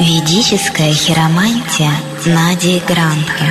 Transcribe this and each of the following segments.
Ведическая хиромантия Нади Гранха.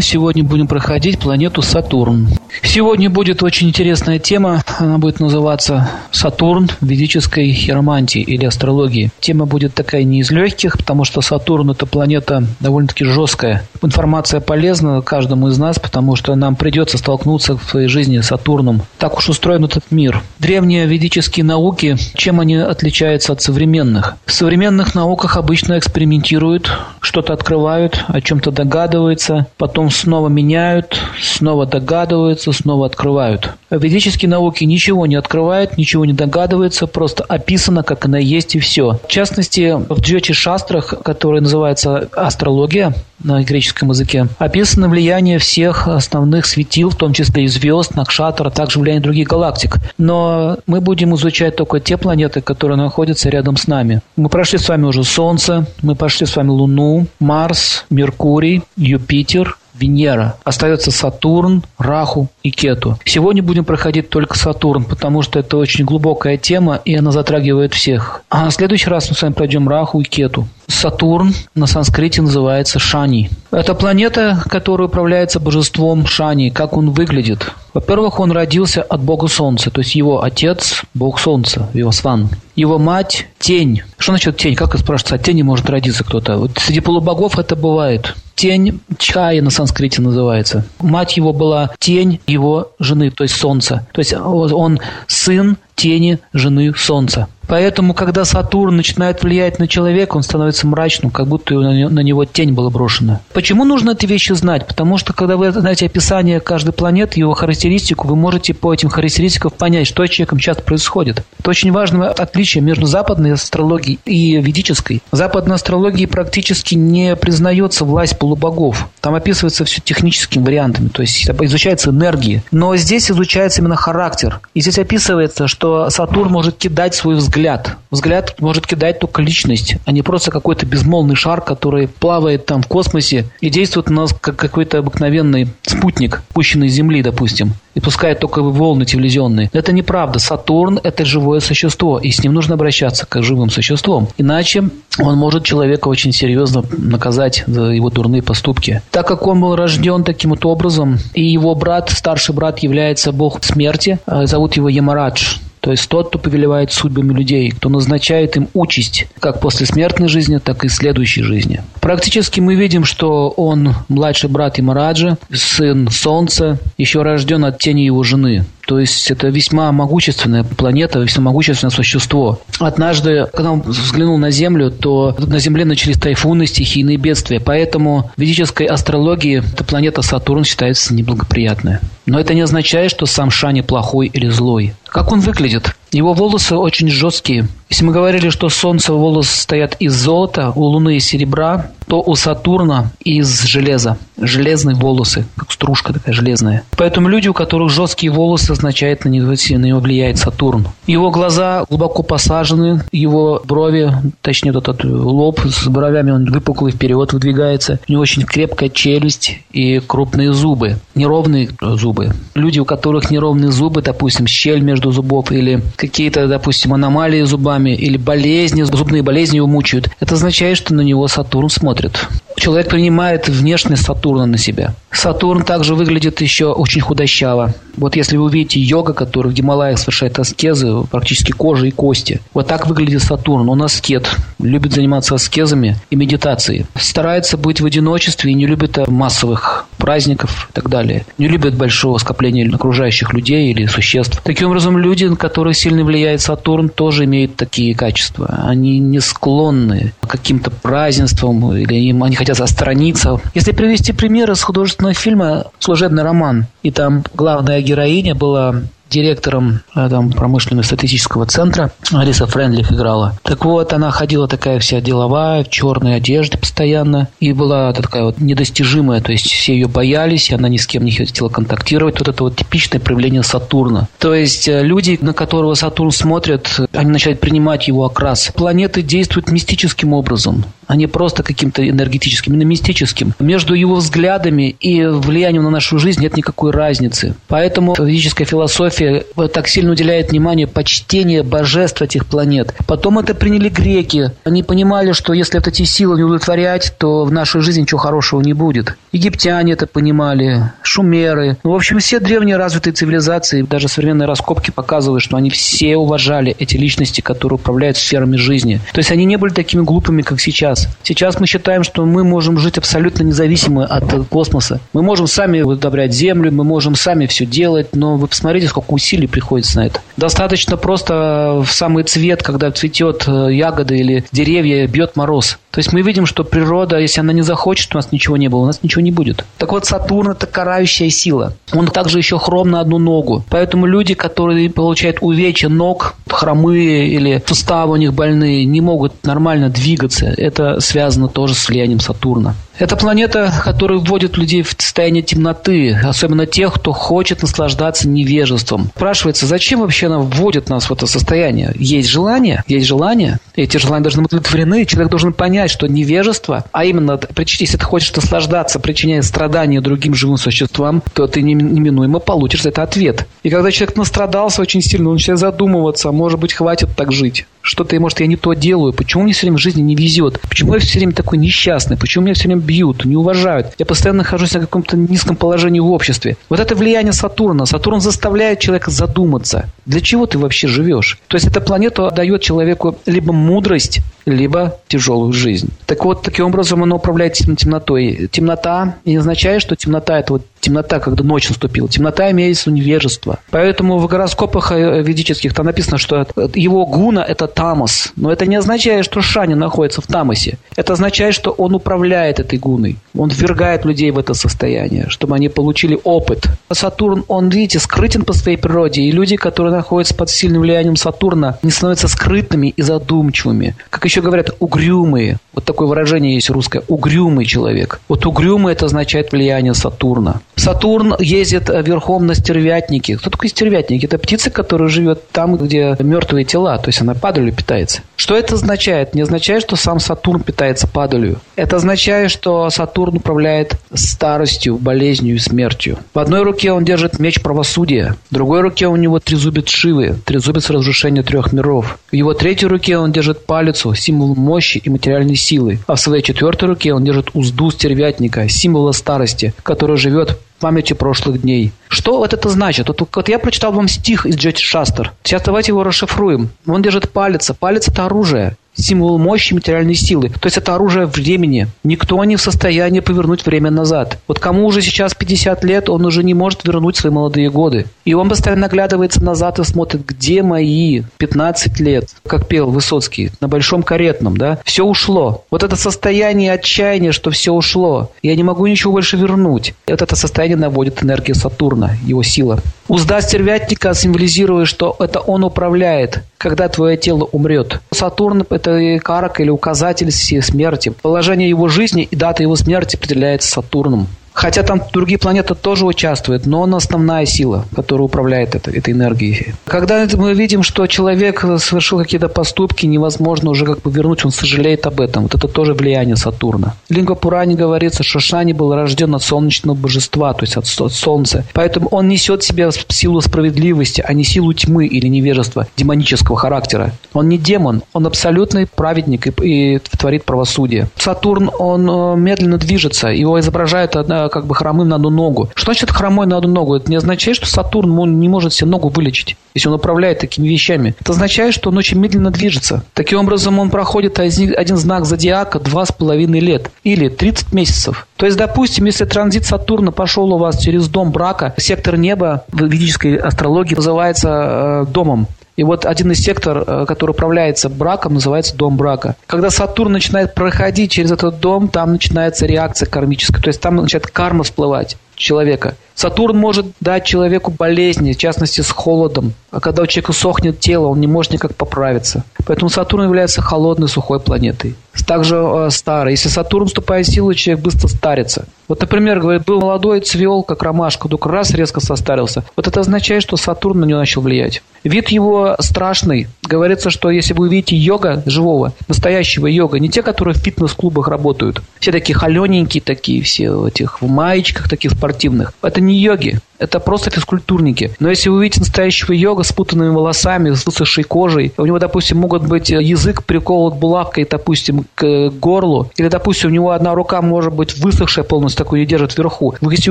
Сегодня будем проходить планету Сатурн. Сегодня будет очень интересная тема. Она будет называться «Сатурн в ведической хиромантии» или астрологии. Тема будет такая не из легких, потому что Сатурн – это планета довольно-таки жесткая. Информация полезна каждому из нас, потому что нам придется столкнуться в своей жизни с Сатурном. Так уж устроен этот мир. Древние ведические науки, чем они отличаются от современных? В современных науках обычно экспериментируют, что-то открывают, о чем-то догадываются, потом снова меняют, снова догадываются, снова открывают. Ведические науки ничего не открывают, ничего не догадываются, просто описано, как оно есть и все. В частности, в Джочи Шастрах, который называется астрология на греческом языке, описано влияние всех основных светил, в том числе и звезд, Накшатра, а также влияние других галактик. Но мы будем изучать только те планеты, которые находятся рядом с нами. Мы прошли с вами уже Солнце, мы прошли с вами Луну, Марс, Меркурий, Юпитер, Венера. Остается Сатурн, Раху и Кету. Сегодня будем проходить только Сатурн, потому что это очень глубокая тема, и она затрагивает всех. А в следующий раз мы с вами пройдем Раху и Кету. Сатурн на санскрите называется Шани. Это планета, которая управляется божеством Шани. Как он выглядит? Во-первых, он родился от бога Солнца, то есть его отец – бог Солнца, его сван. Его мать – тень. Что значит тень? Как спрашивается, от тени может родиться кто-то? Вот среди полубогов это бывает. Тень чая на санскрите называется. Мать его была тень его жены, то есть солнца. То есть он сын тени жены солнца. Поэтому, когда Сатурн начинает влиять на человека, он становится мрачным, как будто на него тень была брошена. Почему нужно эти вещи знать? Потому что, когда вы знаете описание каждой планеты, его характеристику, вы можете по этим характеристикам понять, что с человеком сейчас происходит. Это очень важное отличие между западной астрологией и ведической. В западной астрологии практически не признается власть полубогов. Там описывается все техническими вариантами, то есть изучается энергия. Но здесь изучается именно характер. И здесь описывается, что Сатурн может кидать свой взгляд взгляд. Взгляд может кидать только личность, а не просто какой-то безмолвный шар, который плавает там в космосе и действует на нас как какой-то обыкновенный спутник, пущенный с Земли, допустим, и пускает только волны телевизионные. Это неправда. Сатурн – это живое существо, и с ним нужно обращаться как живым существом. Иначе он может человека очень серьезно наказать за его дурные поступки. Так как он был рожден таким вот образом, и его брат, старший брат, является бог смерти, э, зовут его Ямарадж, то есть тот, кто повелевает судьбами людей, кто назначает им участь как после смертной жизни, так и следующей жизни. Практически мы видим, что он младший брат Имараджа, сын Солнца, еще рожден от тени его жены. То есть это весьма могущественная планета, весьма могущественное существо. Однажды, когда он взглянул на Землю, то на Земле начались тайфуны, стихийные бедствия. Поэтому в ведической астрологии эта планета Сатурн считается неблагоприятной. Но это не означает, что сам Шани плохой или злой. Как он выглядит? Его волосы очень жесткие. Если мы говорили, что Солнце волосы стоят из золота, у Луны из серебра, то у Сатурна из железа. Железные волосы, как стружка такая железная. Поэтому люди, у которых жесткие волосы, означает на него, на него влияет Сатурн. Его глаза глубоко посажены, его брови, точнее этот лоб с бровями, он выпуклый вперед выдвигается. У него очень крепкая челюсть и крупные зубы, неровные зубы. Люди, у которых неровные зубы, допустим, щель между зубов или какие-то, допустим, аномалии зубами или болезни, зубные болезни его мучают, это означает, что на него Сатурн смотрит. Человек принимает внешность Сатурна на себя. Сатурн также выглядит еще очень худощаво. Вот если вы увидите йога, который в Гималаях совершает аскезы, практически кожа и кости. Вот так выглядит Сатурн. Он аскет, любит заниматься аскезами и медитацией. Старается быть в одиночестве и не любит массовых праздников и так далее. Не любит большого скопления окружающих людей или существ. Таким образом, люди, на которых сильно влияет Сатурн, тоже имеют такие качества. Они не склонны к каким-то празднествам или им, они хотят отстраниться. Если привести пример из художественного фильма «Служебный роман», и там главная героиня была директором э, там, промышленно-статистического центра. Алиса Френдлих играла. Так вот, она ходила такая вся деловая, в черной одежде постоянно. И была такая вот недостижимая, то есть все ее боялись, она ни с кем не хотела контактировать. Вот это вот типичное проявление Сатурна. То есть э, люди, на которого Сатурн смотрят, они начинают принимать его окрас. Планеты действуют мистическим образом а не просто каким-то энергетическим, именно мистическим. Между его взглядами и влиянием на нашу жизнь нет никакой разницы. Поэтому ведическая философия философия так сильно уделяет внимание почтению божеств этих планет. Потом это приняли греки. Они понимали, что если вот эти силы не удовлетворять, то в нашей жизни ничего хорошего не будет. Египтяне это понимали, шумеры. Ну, в общем, все древние развитые цивилизации, даже современные раскопки показывают, что они все уважали эти личности, которые управляют сферами жизни. То есть они не были такими глупыми, как сейчас. Сейчас мы считаем, что мы можем жить абсолютно независимо от космоса. Мы можем сами удобрять Землю, мы можем сами все делать, но вы посмотрите, сколько усилий приходится на это. Достаточно просто в самый цвет, когда цветет э, ягода или деревья, бьет мороз. То есть мы видим, что природа, если она не захочет, у нас ничего не было, у нас ничего не будет. Так вот, Сатурн – это карающая сила. Он также еще хром на одну ногу. Поэтому люди, которые получают увечья ног, хромые или суставы у них больные, не могут нормально двигаться. Это связано тоже с влиянием Сатурна. Это планета, которая вводит людей в состояние темноты, особенно тех, кто хочет наслаждаться невежеством. Спрашивается, зачем вообще она вводит нас в это состояние? Есть желание? Есть желание? Эти желания должны быть удовлетворены. Человек должен понять, что невежество, а именно, если ты хочешь наслаждаться, причиняя страдания другим живым существам, то ты неминуемо получишь за это ответ. И когда человек настрадался очень сильно, он начинает задумываться, может быть, хватит так жить что-то, может, я не то делаю, почему мне все время в жизни не везет, почему я все время такой несчастный, почему меня все время бьют, не уважают, я постоянно нахожусь на каком-то низком положении в обществе. Вот это влияние Сатурна. Сатурн заставляет человека задуматься, для чего ты вообще живешь. То есть эта планета дает человеку либо мудрость, либо тяжелую жизнь. Так вот, таким образом оно управляет темнотой. Темнота не означает, что темнота – это вот темнота, когда ночь наступила. Темнота имеется невежество. Поэтому в гороскопах э, ведических там написано, что его гуна – это тамос. Но это не означает, что Шани находится в тамосе. Это означает, что он управляет этой гуной. Он ввергает людей в это состояние, чтобы они получили опыт. Сатурн, он, видите, скрытен по своей природе. И люди, которые находятся под сильным влиянием Сатурна, не становятся скрытными и задумчивыми. Как еще говорят, угрюмые. Вот такое выражение есть русское. Угрюмый человек. Вот угрюмый – это означает влияние Сатурна. Сатурн ездит э, верхом на стервятнике. Кто такой стервятник? Это птица, которая живет там, где мертвые тела. То есть она падалью питается. Что это означает? Не означает, что сам Сатурн питается падалью. Это означает, что Сатурн управляет старостью, болезнью и смертью. В одной руке он держит меч правосудия. В другой руке у него трезубец Шивы, трезубец разрушения трех миров. В его третьей руке он держит палицу, символ мощи и материальной силы. А в своей четвертой руке он держит узду стервятника, символа старости, который живет памяти прошлых дней. Что вот это значит? Вот, вот я прочитал вам стих из Джоти Шастер. Сейчас давайте его расшифруем. Он держит палец. Палец – это оружие символ мощи материальной силы. То есть это оружие времени. Никто не в состоянии повернуть время назад. Вот кому уже сейчас 50 лет, он уже не может вернуть свои молодые годы. И он постоянно наглядывается назад и смотрит, где мои 15 лет, как пел Высоцкий, на Большом Каретном, да? Все ушло. Вот это состояние отчаяния, что все ушло. Я не могу ничего больше вернуть. Вот это состояние наводит энергия Сатурна, его сила. Узда стервятника символизирует, что это он управляет, когда твое тело умрет. Сатурн – это карак или указатель смерти. Положение его жизни и дата его смерти определяется Сатурном. Хотя там другие планеты тоже участвуют, но он основная сила, которая управляет это, этой энергией. Когда мы видим, что человек совершил какие-то поступки, невозможно уже как бы вернуть, он сожалеет об этом. Вот это тоже влияние Сатурна. В Лингвапуране говорится, что Шани был рожден от солнечного божества, то есть от, от солнца. Поэтому он несет в себе силу справедливости, а не силу тьмы или невежества демонического характера. Он не демон, он абсолютный праведник и, и творит правосудие. Сатурн, он э, медленно движется, его изображают одна как бы хромым на одну ногу. Что значит хромой на одну ногу? Это не означает, что Сатурн он не может себе ногу вылечить, если он управляет такими вещами. Это означает, что он очень медленно движется. Таким образом, он проходит один знак зодиака два с половиной лет или 30 месяцев. То есть, допустим, если транзит Сатурна пошел у вас через дом брака, сектор неба в ведической астрологии называется э, домом. И вот один из сектор, э, который управляется браком, называется дом брака. Когда Сатурн начинает проходить через этот дом, там начинается реакция кармическая. То есть там начинает карма всплывать человека. Сатурн может дать человеку болезни, в частности с холодом. А когда у человека сохнет тело, он не может никак поправиться. Поэтому Сатурн является холодной, сухой планетой. Также э, старый. Если Сатурн вступает в силу, человек быстро старится. Вот, например, говорит, был молодой, цвел, как ромашка, вдруг раз резко состарился. Вот это означает, что Сатурн на него начал влиять. Вид его страшный. Говорится, что если вы увидите йога живого, настоящего йога, не те, которые в фитнес-клубах работают, все такие холененькие такие, все в этих в маечках таких спортивных. Это не йоги. Это просто физкультурники. Но если вы увидите настоящего йога с путанными волосами, с высохшей кожей, у него, допустим, могут быть язык приколот булавкой, допустим, к горлу, или, допустим, у него одна рука может быть высохшая полностью, такую не держит вверху. Вы, если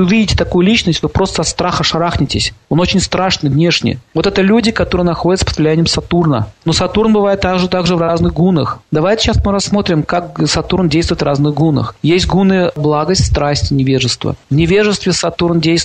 увидите такую личность, вы просто от страха шарахнетесь. Он очень страшный внешне. Вот это люди, которые находятся под влиянием Сатурна. Но Сатурн бывает также, также в разных гунах. Давайте сейчас мы рассмотрим, как Сатурн действует в разных гунах. Есть гуны благость, страсть, невежество. В невежестве Сатурн действует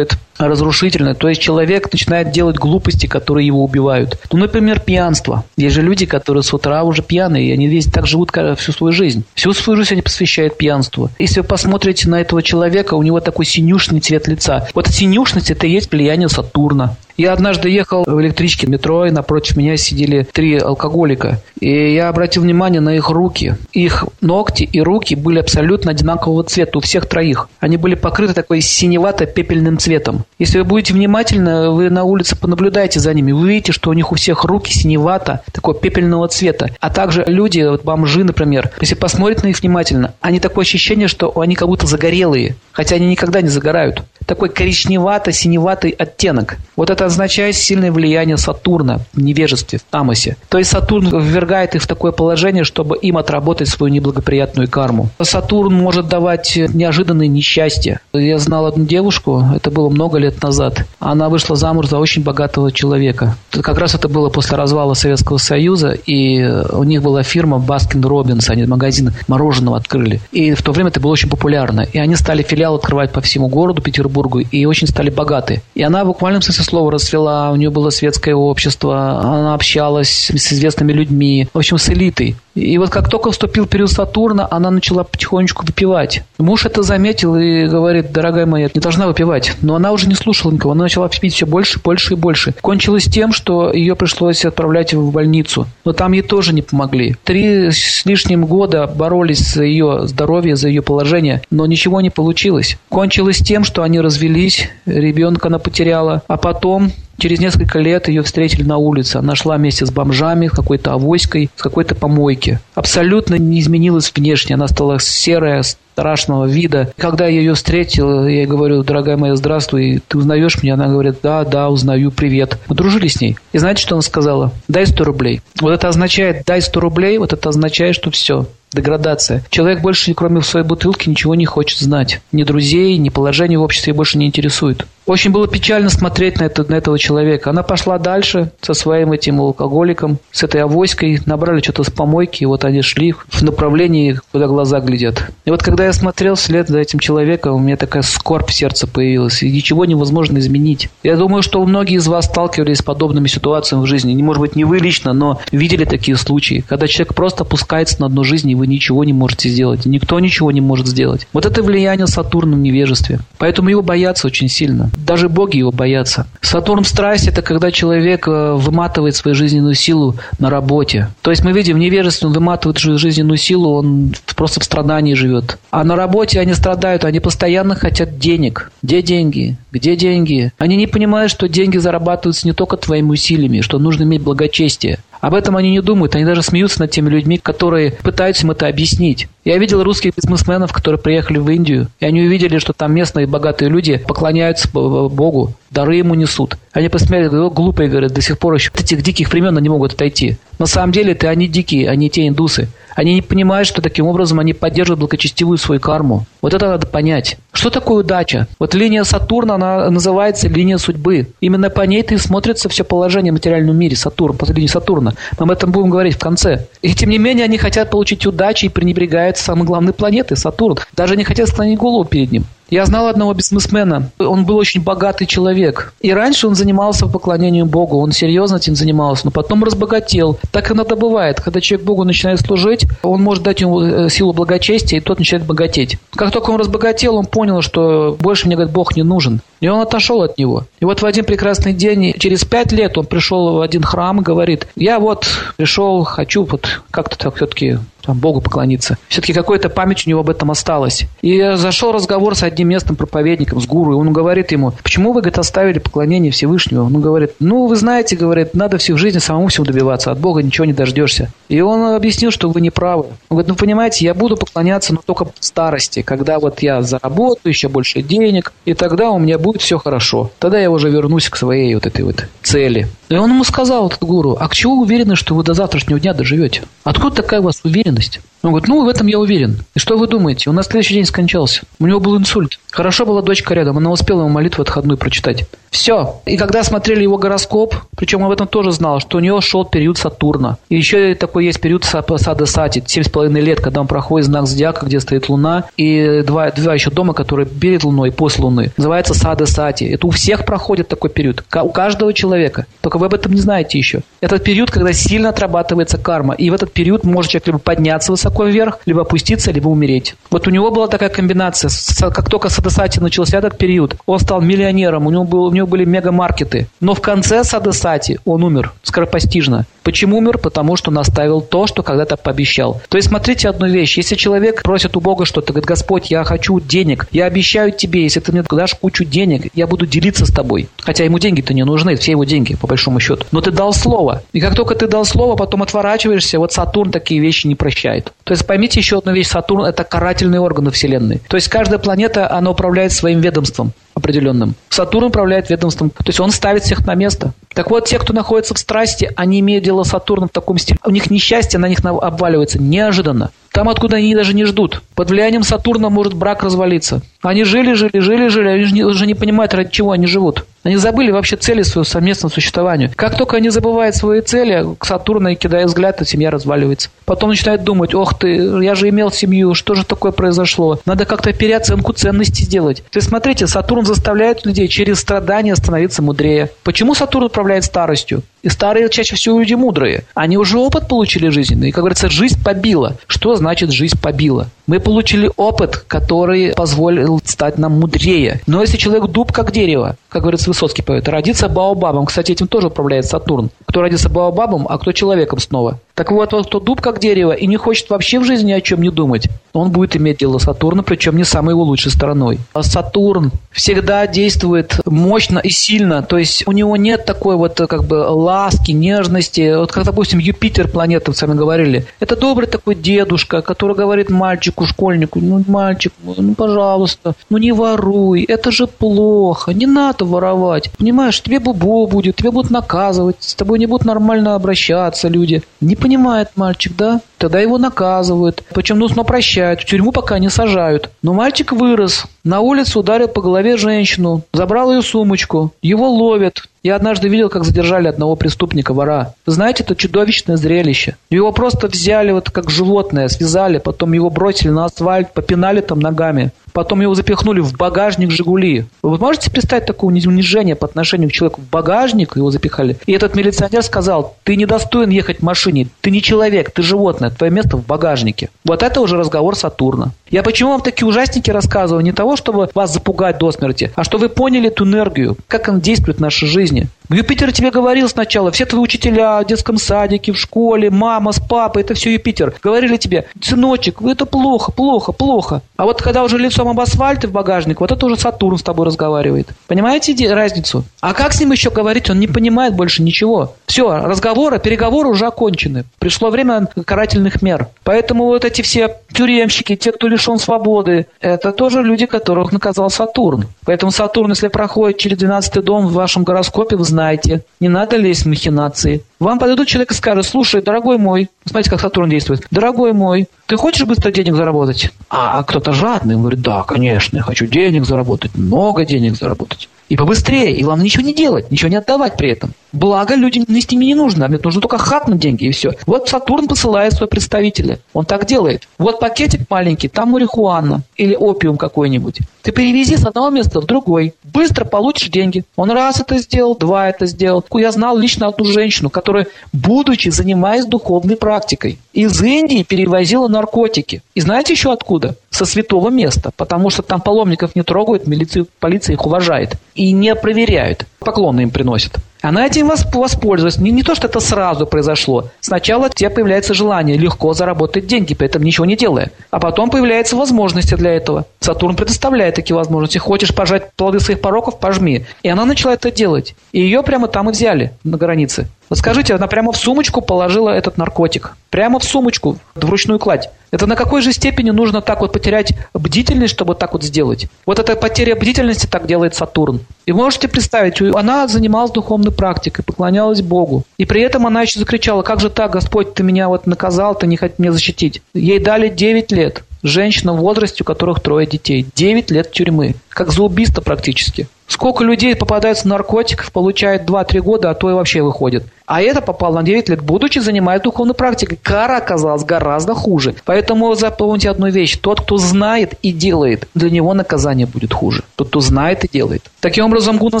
разрушительно. То есть человек начинает делать глупости, которые его убивают. Ну, например, пьянство. Есть же люди, которые с утра уже пьяные, и они весь так живут всю свою жизнь. Всю свою жизнь они посвящают пьянству. Если вы посмотрите на этого человека, у него такой синюшный цвет лица. Вот синюшность – это и есть влияние Сатурна. Я однажды ехал в электричке метро, и напротив меня сидели три алкоголика. И я обратил внимание на их руки. Их ногти и руки были абсолютно одинакового цвета у всех троих. Они были покрыты такой синевато-пепельным цветом. Если вы будете внимательны, вы на улице понаблюдаете за ними, вы увидите, что у них у всех руки синевато, такого пепельного цвета. А также люди, вот бомжи, например, если посмотреть на них внимательно, они такое ощущение, что они как будто загорелые, хотя они никогда не загорают такой коричневато-синеватый оттенок. Вот это означает сильное влияние Сатурна в невежестве, в тамасе. То есть Сатурн ввергает их в такое положение, чтобы им отработать свою неблагоприятную карму. Сатурн может давать неожиданные несчастья. Я знал одну девушку, это было много лет назад. Она вышла замуж за очень богатого человека. Как раз это было после развала Советского Союза, и у них была фирма Baskin Robbins, они магазин мороженого открыли. И в то время это было очень популярно. И они стали филиал открывать по всему городу, Петербургу, и очень стали богаты. И она в буквальном смысле слова расцвела, у нее было светское общество, она общалась с известными людьми, в общем, с элитой. И вот как только вступил период Сатурна, она начала потихонечку выпивать. Муж это заметил и говорит, дорогая моя, не должна выпивать. Но она уже не слушала никого, она начала пить все больше, больше и больше. Кончилось тем, что ее пришлось отправлять в больницу. Но там ей тоже не помогли. Три с лишним года боролись за ее здоровье, за ее положение, но ничего не получилось. Кончилось тем, что они развелись, ребенка она потеряла, а потом Через несколько лет ее встретили на улице. Она шла вместе с бомжами, с какой-то авоськой, с какой-то помойки. Абсолютно не изменилась внешне. Она стала серая, страшного вида. Когда я ее встретил, я ей говорю, дорогая моя, здравствуй, ты узнаешь меня? Она говорит, да, да, узнаю, привет. Мы дружили с ней. И знаете, что она сказала? Дай 100 рублей. Вот это означает, дай 100 рублей, вот это означает, что все, деградация. Человек больше, кроме своей бутылки, ничего не хочет знать. Ни друзей, ни положения в обществе больше не интересует. Очень было печально смотреть на, это, на этого человека. Она пошла дальше со своим этим алкоголиком, с этой авоськой, набрали что-то с помойки, и вот они шли в направлении, куда глаза глядят. И вот когда я смотрел вслед за этим человеком, у меня такая скорбь в сердце появилась, и ничего невозможно изменить. Я думаю, что многие из вас сталкивались с подобными ситуациями в жизни. Может быть, не вы лично, но видели такие случаи, когда человек просто опускается на дно жизни, и вы ничего не можете сделать. Никто ничего не может сделать. Вот это влияние Сатурна в невежестве. Поэтому его боятся очень сильно. Даже боги его боятся. Сатурн в страсти – это когда человек э, выматывает свою жизненную силу на работе. То есть мы видим, он выматывает жизненную силу, он просто в страдании живет. А на работе они страдают, они постоянно хотят денег. Где деньги? Где деньги? Они не понимают, что деньги зарабатываются не только твоими усилиями, что нужно иметь благочестие. Об этом они не думают, они даже смеются над теми людьми, которые пытаются им это объяснить. Я видел русских бизнесменов, которые приехали в Индию, и они увидели, что там местные богатые люди поклоняются Богу, дары ему несут. Они посмотрели, говорят, глупые, говорят, до сих пор еще от этих диких времен они могут отойти. На самом деле это они дикие, они те индусы. Они не понимают, что таким образом они поддерживают благочестивую свою карму. Вот это надо понять. Что такое удача? Вот линия Сатурна, она называется линия судьбы. Именно по ней ты смотрится все положение в материальном мире, Сатурн, по линии Сатурна. Мы об этом будем говорить в конце. И тем не менее они хотят получить удачу и пренебрегают самой главной планетой, Сатурн. Даже не хотят склонить голову перед ним. Я знал одного бизнесмена. Он был очень богатый человек. И раньше он занимался поклонением Богу. Он серьезно этим занимался. Но потом разбогател. Так иногда бывает. Когда человек Богу начинает служить, он может дать ему э, силу благочестия, и тот начинает богатеть. Как только он разбогател, он понял, что больше мне, говорит, Бог не нужен. И он отошел от него. И вот в один прекрасный день, через пять лет, он пришел в один храм и говорит, я вот пришел, хочу вот как-то так все-таки там, Богу поклониться. Все-таки какая-то память у него об этом осталась. И зашел разговор с одним местным проповедником, с гуру, и он говорит ему, почему вы, говорит, оставили поклонение Всевышнего? Он говорит, ну, вы знаете, говорит, надо всю жизнь самому всего добиваться, от Бога ничего не дождешься. И он объяснил, что вы не правы. Он говорит, ну, понимаете, я буду поклоняться, но только в старости, когда вот я заработаю еще больше денег, и тогда у меня будет все хорошо. Тогда я уже вернусь к своей вот этой вот цели. И он ему сказал, этот гуру, а к чему уверены, что вы до завтрашнего дня доживете? Откуда такая у вас уверенность? Он говорит, ну, в этом я уверен. И что вы думаете? Он на следующий день скончался. У него был инсульт. Хорошо была дочка рядом, она успела ему молитву отходную прочитать. Все. И когда смотрели его гороскоп, причем об этом тоже знал, что у него шел период Сатурна. И еще такой есть период Сада Сати, 7,5 лет, когда он проходит знак Зодиака, где стоит Луна, и два, два еще дома, которые перед Луной и после Луны. Называется Сада Сати. Это у всех проходит такой период. У каждого человека. Только вы об этом не знаете еще. Это период, когда сильно отрабатывается карма. И в этот период может человек либо подняться высоко вверх, либо опуститься, либо умереть. Вот у него была такая комбинация. Как только Садасати начался этот период, он стал миллионером, у него, был, у него были мегамаркеты. Но в конце Садасати он умер скоропостижно. Почему умер? Потому что наставил то, что когда-то пообещал. То есть смотрите одну вещь. Если человек просит у Бога что-то, говорит, Господь, я хочу денег, я обещаю тебе, если ты мне дашь кучу денег, я буду делиться с тобой. Хотя ему деньги-то не нужны, все его деньги, по большому счету. Но ты дал слово. И как только ты дал слово, потом отворачиваешься, вот Сатурн такие вещи не прощает. То есть поймите еще одну вещь. Сатурн – это карательные органы Вселенной. То есть каждая планета, она управляет своим ведомством определенным. Сатурн управляет ведомством. То есть он ставит всех на место. Так вот, те, кто находится в страсти, они имеют дело с Сатурном в таком стиле. У них несчастье на них обваливается неожиданно. Там, откуда они даже не ждут. Под влиянием Сатурна может брак развалиться. Они жили, жили, жили, жили, они же уже не понимают, ради чего они живут. Они забыли вообще цели своего совместного существования. Как только они забывают свои цели, к Сатурну и кидая взгляд, то семья разваливается. Потом начинают думать, ох ты, я же имел семью, что же такое произошло? Надо как-то переоценку ценностей сделать. То есть, смотрите, Сатурн заставляет людей через страдания становиться мудрее. Почему Сатурн управляет старостью? И старые чаще всего люди мудрые. Они уже опыт получили жизненный. И, как говорится, жизнь побила. Что значит жизнь побила? Мы получили опыт, который позволил стать нам мудрее. Но если человек дуб, как дерево, как говорится Высоцкий поет, родится Баобабом. Кстати, этим тоже управляет Сатурн. Кто родится Баобабом, а кто человеком снова. Так вот, вот кто дуб, как дерево, и не хочет вообще в жизни ни о чем не думать, он будет иметь дело с Сатурном, причем не самой его лучшей стороной. А Сатурн всегда действует мощно и сильно, то есть у него нет такой вот как бы ласки, нежности. Вот как, допустим, Юпитер, планета, мы с вами говорили, это добрый такой дедушка, который говорит мальчику, школьнику, ну, мальчик, ну, пожалуйста, ну не воруй, это же плохо, не надо воровать. Понимаешь, тебе бубо будет, тебя будут наказывать, с тобой не будут нормально обращаться люди. Не понимает мальчик, да? Тогда его наказывают. Причем, ну, но прощают. В тюрьму пока не сажают. Но мальчик вырос. На улице ударил по голове женщину. Забрал ее сумочку. Его ловят. Я однажды видел, как задержали одного преступника, вора. Вы знаете, это чудовищное зрелище. Его просто взяли вот как животное, связали, потом его бросили на асфальт, попинали там ногами. Потом его запихнули в багажник «Жигули». Вы можете представить такое унижение по отношению к человеку? В багажник его запихали. И этот милиционер сказал, ты недостоин ехать в машине, ты не человек, ты животное, твое место в багажнике. Вот это уже разговор Сатурна. Я почему вам такие ужасники рассказываю? Не того, чтобы вас запугать до смерти, а что вы поняли эту энергию, как она действует в нашей жизни. Юпитер тебе говорил сначала, все твои учителя в детском садике, в школе, мама с папой, это все Юпитер. Говорили тебе, сыночек, это плохо, плохо, плохо. А вот когда уже лицом об асфальт и в багажник, вот это уже Сатурн с тобой разговаривает. Понимаете разницу? А как с ним еще говорить? Он не понимает больше ничего. Все, разговоры, переговоры уже окончены. Пришло время карательных мер. Поэтому вот эти все тюремщики, те, кто лишен свободы, это тоже люди, которых наказал Сатурн. Поэтому Сатурн, если проходит через 12 дом в вашем гороскопе, вы знаете, не надо лезть в махинации. Вам подойдут человек и скажет, слушай, дорогой мой, смотрите, как Сатурн действует, дорогой мой, ты хочешь быстро денег заработать? А кто-то жадный, он говорит, да, конечно, я хочу денег заработать, много денег заработать. И побыстрее, и главное ничего не делать, ничего не отдавать при этом. Благо, людям с ними не нужно, мне нужно только хапнуть деньги и все. Вот Сатурн посылает своего представителя, он так делает. Вот пакетик маленький, там марихуана или опиум какой-нибудь. Ты перевези с одного места в другой, быстро получишь деньги. Он раз это сделал, два это сделал. Я знал лично одну женщину, которая, будучи занимаясь духовной практикой, из Индии перевозила наркотики. И знаете еще откуда? Со святого места, потому что там паломников не трогают, милиция, полиция их уважает и не проверяют. Поклоны им приносят. Она этим воспользовалась. Не, не то, что это сразу произошло. Сначала у тебя появляется желание легко заработать деньги, при этом ничего не делая. А потом появляются возможности для этого. Сатурн предоставляет такие возможности. Хочешь пожать плоды своих пороков – пожми. И она начала это делать. И ее прямо там и взяли, на границе. Вот скажите, она прямо в сумочку положила этот наркотик. Прямо в сумочку, в ручную кладь. Это на какой же степени нужно так вот потерять бдительность, чтобы так вот сделать? Вот эта потеря бдительности так делает Сатурн. И можете представить, она занималась духовной практикой, поклонялась Богу. И при этом она еще закричала, как же так, Господь, ты меня вот наказал, ты не хотел меня защитить. Ей дали 9 лет. Женщина в возрасте, у которых трое детей. 9 лет тюрьмы. Как за убийство практически. Сколько людей попадается на наркотиков, получает 2-3 года, а то и вообще выходит. А это попал на 9 лет, будучи занимаясь духовной практикой. Кара оказалась гораздо хуже. Поэтому запомните одну вещь. Тот, кто знает и делает, для него наказание будет хуже. Тот, кто знает и делает. Таким образом, гуна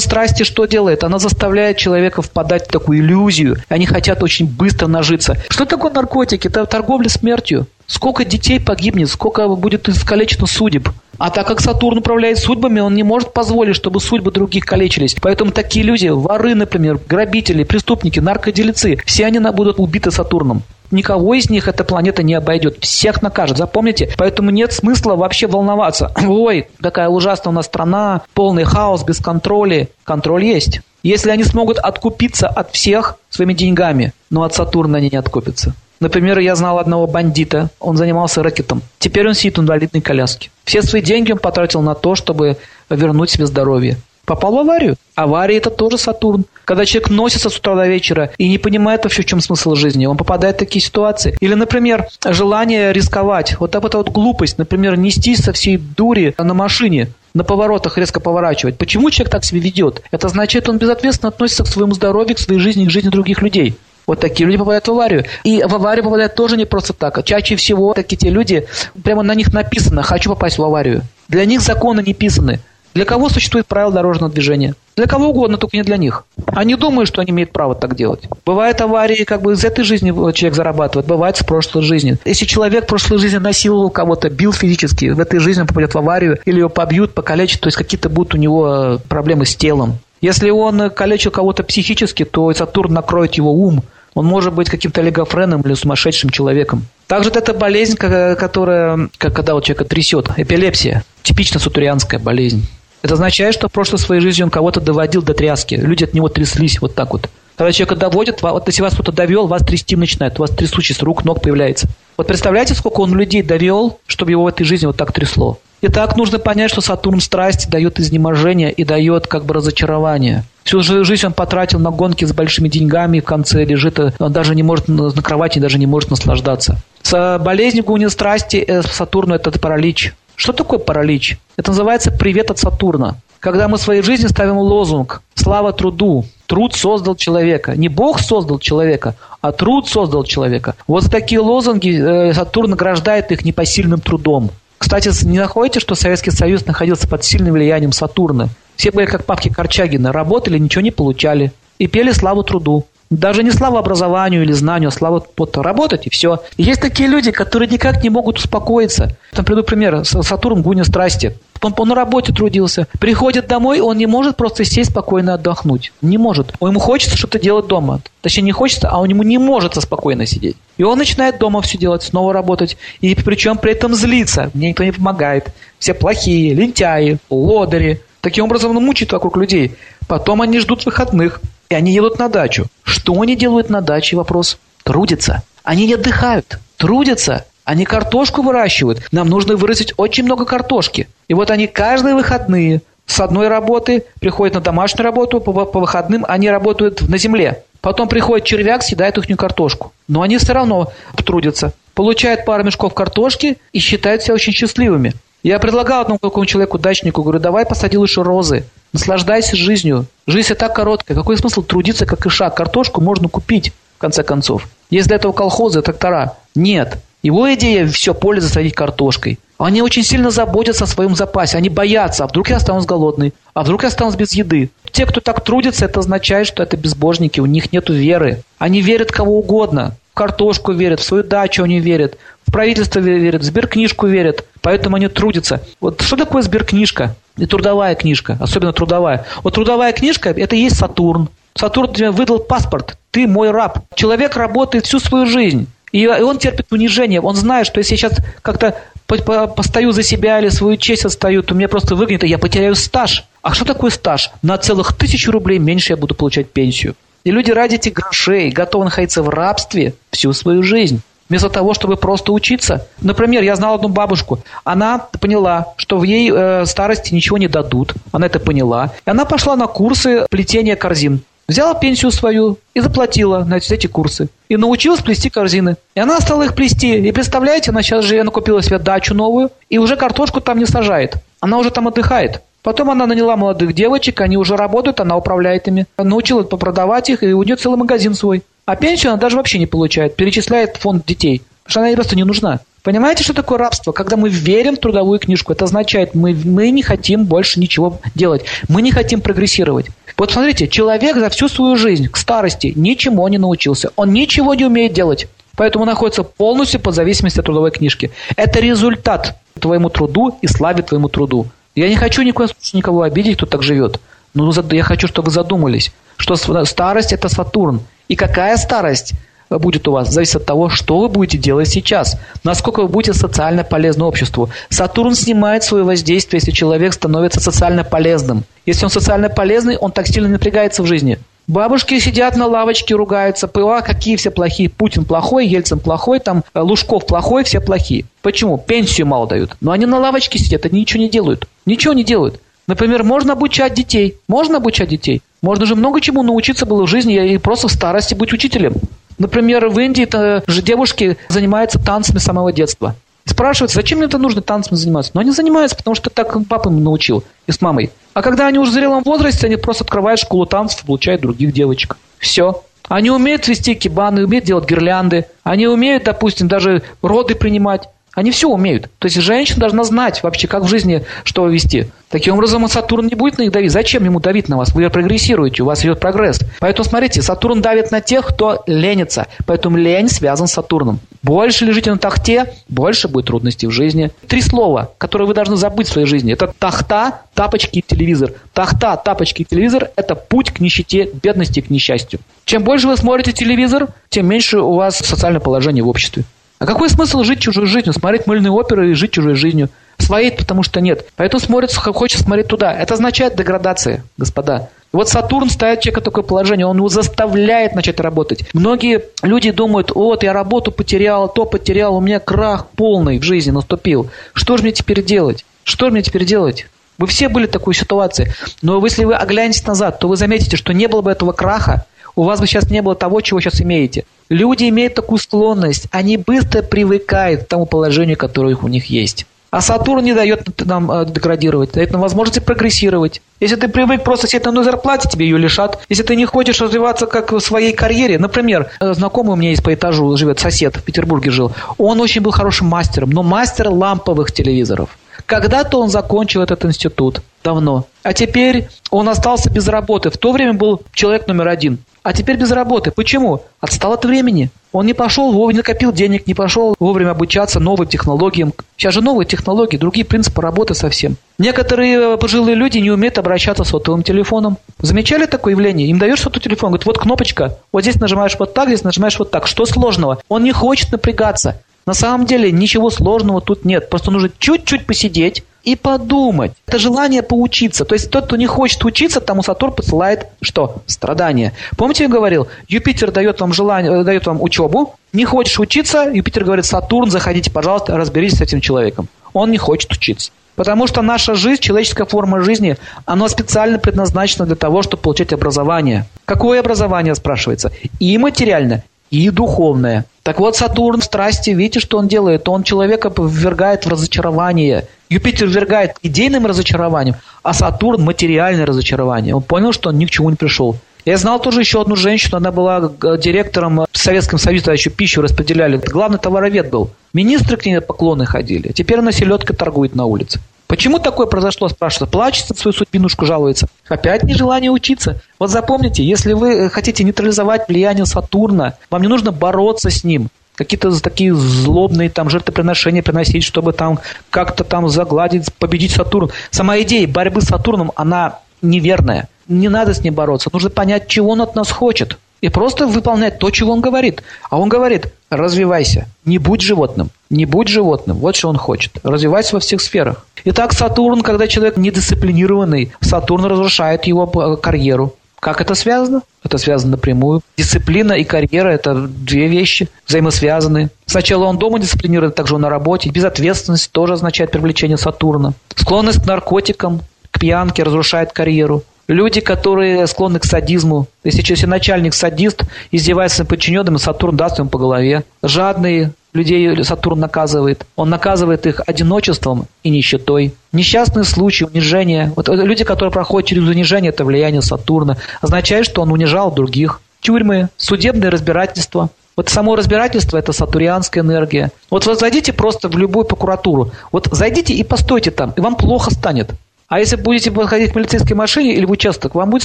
страсти что делает? Она заставляет человека впадать в такую иллюзию. Они хотят очень быстро нажиться. Что такое наркотики? Это торговля смертью. Сколько детей погибнет, сколько будет искалечено судеб. А так как Сатурн управляет судьбами, он не может позволить, чтобы судьбы других калечились. Поэтому такие люди, воры, например, грабители, преступники, наркодельцы, все они будут убиты Сатурном. Никого из них эта планета не обойдет. Всех накажет. Запомните. Поэтому нет смысла вообще волноваться. Ой, какая ужасная у нас страна, полный хаос, без контроля. Контроль есть. Если они смогут откупиться от всех своими деньгами, но от Сатурна они не откупятся. Например, я знал одного бандита, он занимался рэкетом. Теперь он сидит в инвалидной коляске. Все свои деньги он потратил на то, чтобы вернуть себе здоровье. Попал в аварию. Авария – это тоже Сатурн. Когда человек носится с утра до вечера и не понимает вообще, в чем смысл жизни, он попадает в такие ситуации. Или, например, желание рисковать. Вот так вот, глупость, например, нестись со всей дури на машине, на поворотах резко поворачивать. Почему человек так себя ведет? Это значит, он безответственно относится к своему здоровью, к своей жизни, к жизни других людей. Вот такие люди попадают в аварию. И в аварию попадают тоже не просто так. Чаще всего такие те люди, прямо на них написано «хочу попасть в аварию». Для них законы не писаны. Для кого существует правила дорожного движения? Для кого угодно, только не для них. Они думают, что они имеют право так делать. Бывают аварии, как бы из этой жизни человек зарабатывает, бывает в прошлой жизни. Если человек в прошлой жизни насиловал кого-то, бил физически, в этой жизни он попадет в аварию, или его побьют, покалечат, то есть какие-то будут у него э, проблемы с телом. Если он калечил кого-то психически, то Сатурн накроет его ум, он может быть каким-то олигофреном или сумасшедшим человеком. Также это болезнь, которая, когда вот человека трясет, эпилепсия, типично сатурианская болезнь. Это означает, что в прошлой своей жизни он кого-то доводил до тряски. Люди от него тряслись вот так вот. Когда человека доводят, вот если вас кто-то довел, вас трясти начинает, у вас трясучесть рук, ног появляется. Вот представляете, сколько он людей довел, чтобы его в этой жизни вот так трясло. И так нужно понять, что Сатурн страсти дает изнеможение и дает как бы разочарование. Всю жизнь он потратил на гонки с большими деньгами, в конце лежит, э, он даже не может на кровати, даже не может наслаждаться. С болезнью гуни страсти э, Сатурну это паралич. Что такое паралич? Это называется привет от Сатурна. Когда мы в своей жизни ставим лозунг «Слава труду», Труд создал человека. Не Бог создал человека, а труд создал человека. Вот такие лозунги э, Сатурн награждает их непосильным трудом. Кстати, не находите, что Советский Союз находился под сильным влиянием Сатурна? Все были как папки Корчагина, работали, ничего не получали. И пели славу труду. Даже не слава образованию или знанию, а слава вот работать и все. Есть такие люди, которые никак не могут успокоиться. Там приду пример. Сатурн гуня страсти. Он, он на работе трудился. Приходит домой, он не может просто сесть спокойно отдохнуть. Не может. Ему хочется что-то делать дома. Точнее, не хочется, а он ему не может спокойно сидеть. И он начинает дома все делать, снова работать. И причем при этом злиться. Мне никто не помогает. Все плохие, лентяи, лодыри. Таким образом, он мучает вокруг людей. Потом они ждут выходных. Они едут на дачу. Что они делают на даче? Вопрос. Трудятся. Они не отдыхают. Трудятся. Они картошку выращивают. Нам нужно вырастить очень много картошки. И вот они каждые выходные с одной работы приходят на домашнюю работу, по, по выходным они работают на земле. Потом приходит червяк, съедает их картошку. Но они все равно трудятся. Получают пару мешков картошки и считают себя очень счастливыми. Я предлагал одному какому человеку, дачнику, говорю, давай посади лучше розы. Наслаждайся жизнью. Жизнь и так короткая. Какой смысл трудиться, как и шаг? Картошку можно купить, в конце концов. Есть для этого колхозы, трактора. Нет. Его идея все поле засадить картошкой. Они очень сильно заботятся о своем запасе. Они боятся, а вдруг я останусь голодный, а вдруг я останусь без еды. Те, кто так трудится, это означает, что это безбожники, у них нет веры. Они верят кого угодно. В картошку верят, в свою дачу они верят, в правительство верят, в сберкнижку верят. Поэтому они трудятся. Вот что такое сберкнижка? И трудовая книжка, особенно трудовая. Вот трудовая книжка – это и есть Сатурн. Сатурн тебе выдал паспорт. Ты мой раб. Человек работает всю свою жизнь. И он терпит унижение. Он знает, что если я сейчас как-то постою за себя или свою честь отстаю, то меня просто выгонят, и я потеряю стаж. А что такое стаж? На целых тысячу рублей меньше я буду получать пенсию. И люди ради этих грошей готовы находиться в рабстве всю свою жизнь. Вместо того, чтобы просто учиться. Например, я знал одну бабушку. Она поняла, что в ей э, старости ничего не дадут. Она это поняла. И она пошла на курсы плетения корзин. Взяла пенсию свою и заплатила на эти курсы. И научилась плести корзины. И она стала их плести. И представляете, она сейчас же она купила себе дачу новую. И уже картошку там не сажает. Она уже там отдыхает. Потом она наняла молодых девочек, они уже работают, она управляет ими. Научила продавать их, и у нее целый магазин свой. А пенсию она даже вообще не получает, перечисляет фонд детей. Потому что она ей просто не нужна. Понимаете, что такое рабство? Когда мы верим в трудовую книжку, это означает, мы, мы не хотим больше ничего делать. Мы не хотим прогрессировать. Вот смотрите, человек за всю свою жизнь к старости ничему не научился. Он ничего не умеет делать. Поэтому находится полностью под зависимостью от трудовой книжки. Это результат твоему труду и славе твоему труду. Я не хочу ни в коем случае никого обидеть, кто так живет. Но я хочу, чтобы вы задумались, что старость – это Сатурн. И какая старость будет у вас, зависит от того, что вы будете делать сейчас, насколько вы будете социально полезны обществу. Сатурн снимает свое воздействие, если человек становится социально полезным. Если он социально полезный, он так сильно напрягается в жизни. Бабушки сидят на лавочке, ругаются. ПА, какие все плохие. Путин плохой, Ельцин плохой, там э, Лужков плохой, все плохие. Почему? Пенсию мало дают. Но они на лавочке сидят, они ничего не делают. Ничего не делают. Например, можно обучать детей. Можно обучать детей. Можно же много чему научиться было в жизни и просто в старости быть учителем. Например, в Индии -то же девушки занимаются танцами с самого детства. Спрашивают, зачем мне это нужно танцами заниматься? Но они занимаются, потому что так папа им научил и с мамой. А когда они уже в зрелом возрасте, они просто открывают школу танцев и получают других девочек. Все. Они умеют вести кибаны, умеют делать гирлянды. Они умеют, допустим, даже роды принимать. Они все умеют. То есть женщина должна знать вообще, как в жизни что вести. Таким образом, Сатурн не будет на них давить. Зачем ему давить на вас? Вы прогрессируете, у вас идет прогресс. Поэтому смотрите, Сатурн давит на тех, кто ленится. Поэтому лень связан с Сатурном. Больше лежите на тахте, больше будет трудностей в жизни. Три слова, которые вы должны забыть в своей жизни. Это тахта, тапочки телевизор. Тахта, тапочки телевизор – это путь к нищете, бедности к несчастью. Чем больше вы смотрите телевизор, тем меньше у вас социальное положение в обществе. А какой смысл жить чужой жизнью, смотреть мыльные оперы и жить чужой жизнью? Своей потому что нет. Поэтому смотрит, хочет смотреть туда. Это означает деградация, господа. Вот Сатурн ставит человека в такое положение, он его заставляет начать работать. Многие люди думают, вот я работу потерял, то потерял, у меня крах полный в жизни наступил. Что же мне теперь делать? Что же мне теперь делать? Вы все были в такой ситуации. Но если вы оглянетесь назад, то вы заметите, что не было бы этого краха, у вас бы сейчас не было того, чего сейчас имеете. Люди имеют такую склонность, они быстро привыкают к тому положению, которое у них есть. А Сатурн не дает нам э, деградировать, дает нам возможности прогрессировать. Если ты привык просто сидеть на одной зарплате, тебе ее лишат. Если ты не хочешь развиваться как в своей карьере, например, э, знакомый у меня есть по этажу, живет сосед, в Петербурге жил, он очень был хорошим мастером, но мастер ламповых телевизоров. Когда-то он закончил этот институт, давно. А теперь он остался без работы. В то время был человек номер один а теперь без работы. Почему? Отстал от времени. Он не пошел вовремя, накопил денег, не пошел вовремя обучаться новым технологиям. Сейчас же новые технологии, другие принципы работы совсем. Некоторые э, пожилые люди не умеют обращаться с сотовым телефоном. Замечали такое явление? Им даешь сотовый телефон, говорит, вот кнопочка, вот здесь нажимаешь вот так, здесь нажимаешь вот так. Что сложного? Он не хочет напрягаться. На самом деле ничего сложного тут нет. Просто нужно чуть-чуть посидеть, и подумать. Это желание поучиться. То есть тот, кто не хочет учиться, тому Сатурн посылает что? Страдания. Помните, я говорил, Юпитер дает вам желание, э, дает вам учебу, не хочешь учиться, Юпитер говорит, Сатурн, заходите, пожалуйста, разберитесь с этим человеком. Он не хочет учиться. Потому что наша жизнь, человеческая форма жизни, она специально предназначена для того, чтобы получать образование. Какое образование, спрашивается? И материальное, и духовное. Так вот, Сатурн в страсти, видите, что он делает? Он человека ввергает в разочарование. Юпитер ввергает идейным разочарованием, а Сатурн материальное разочарование. Он понял, что он ни к чему не пришел. Я знал тоже еще одну женщину, она была э, директором в Советском Союзе, еще пищу распределяли. Главный товаровед был. Министры к ней поклоны ходили. Теперь она селедкой торгует на улице. Почему такое произошло, спрашивается. Плачет на свою судьбинушку, жалуется. Опять нежелание учиться. Вот запомните, если вы э, хотите нейтрализовать влияние Сатурна, вам не нужно бороться с ним какие-то такие злобные там жертвоприношения приносить, чтобы там как-то там загладить, победить Сатурн. Сама идея борьбы с Сатурном, она неверная. Не надо с ним бороться. Нужно понять, чего он от нас хочет. И просто выполнять то, чего он говорит. А он говорит, развивайся, не будь животным, не будь животным. Вот что он хочет. Развивайся во всех сферах. Итак, Сатурн, когда человек недисциплинированный, Сатурн разрушает его карьеру, Как это связано? Это связано напрямую. Дисциплина и карьера – это две вещи взаимосвязанные. Сначала он дома дисциплинирует, а также он на работе. Безответственность тоже означает привлечение Сатурна. Склонность к наркотикам, к пьянке разрушает карьеру. Люди, которые склонны к садизму. Если, если начальник садист, издевается над подчиненным, Сатурн даст ему по голове. Жадные, людей Сатурн наказывает. Он наказывает их одиночеством и нищетой. Несчастные случаи, унижение. Вот люди, которые проходят через унижение, это влияние Сатурна. Означает, что он унижал других. Тюрьмы, судебные разбирательства. Вот само разбирательство – это сатурианская энергия. Вот вы зайдите просто в любую прокуратуру. Вот зайдите и постойте там, и вам плохо станет. А если будете подходить к милицейской машине или в участок, вам будет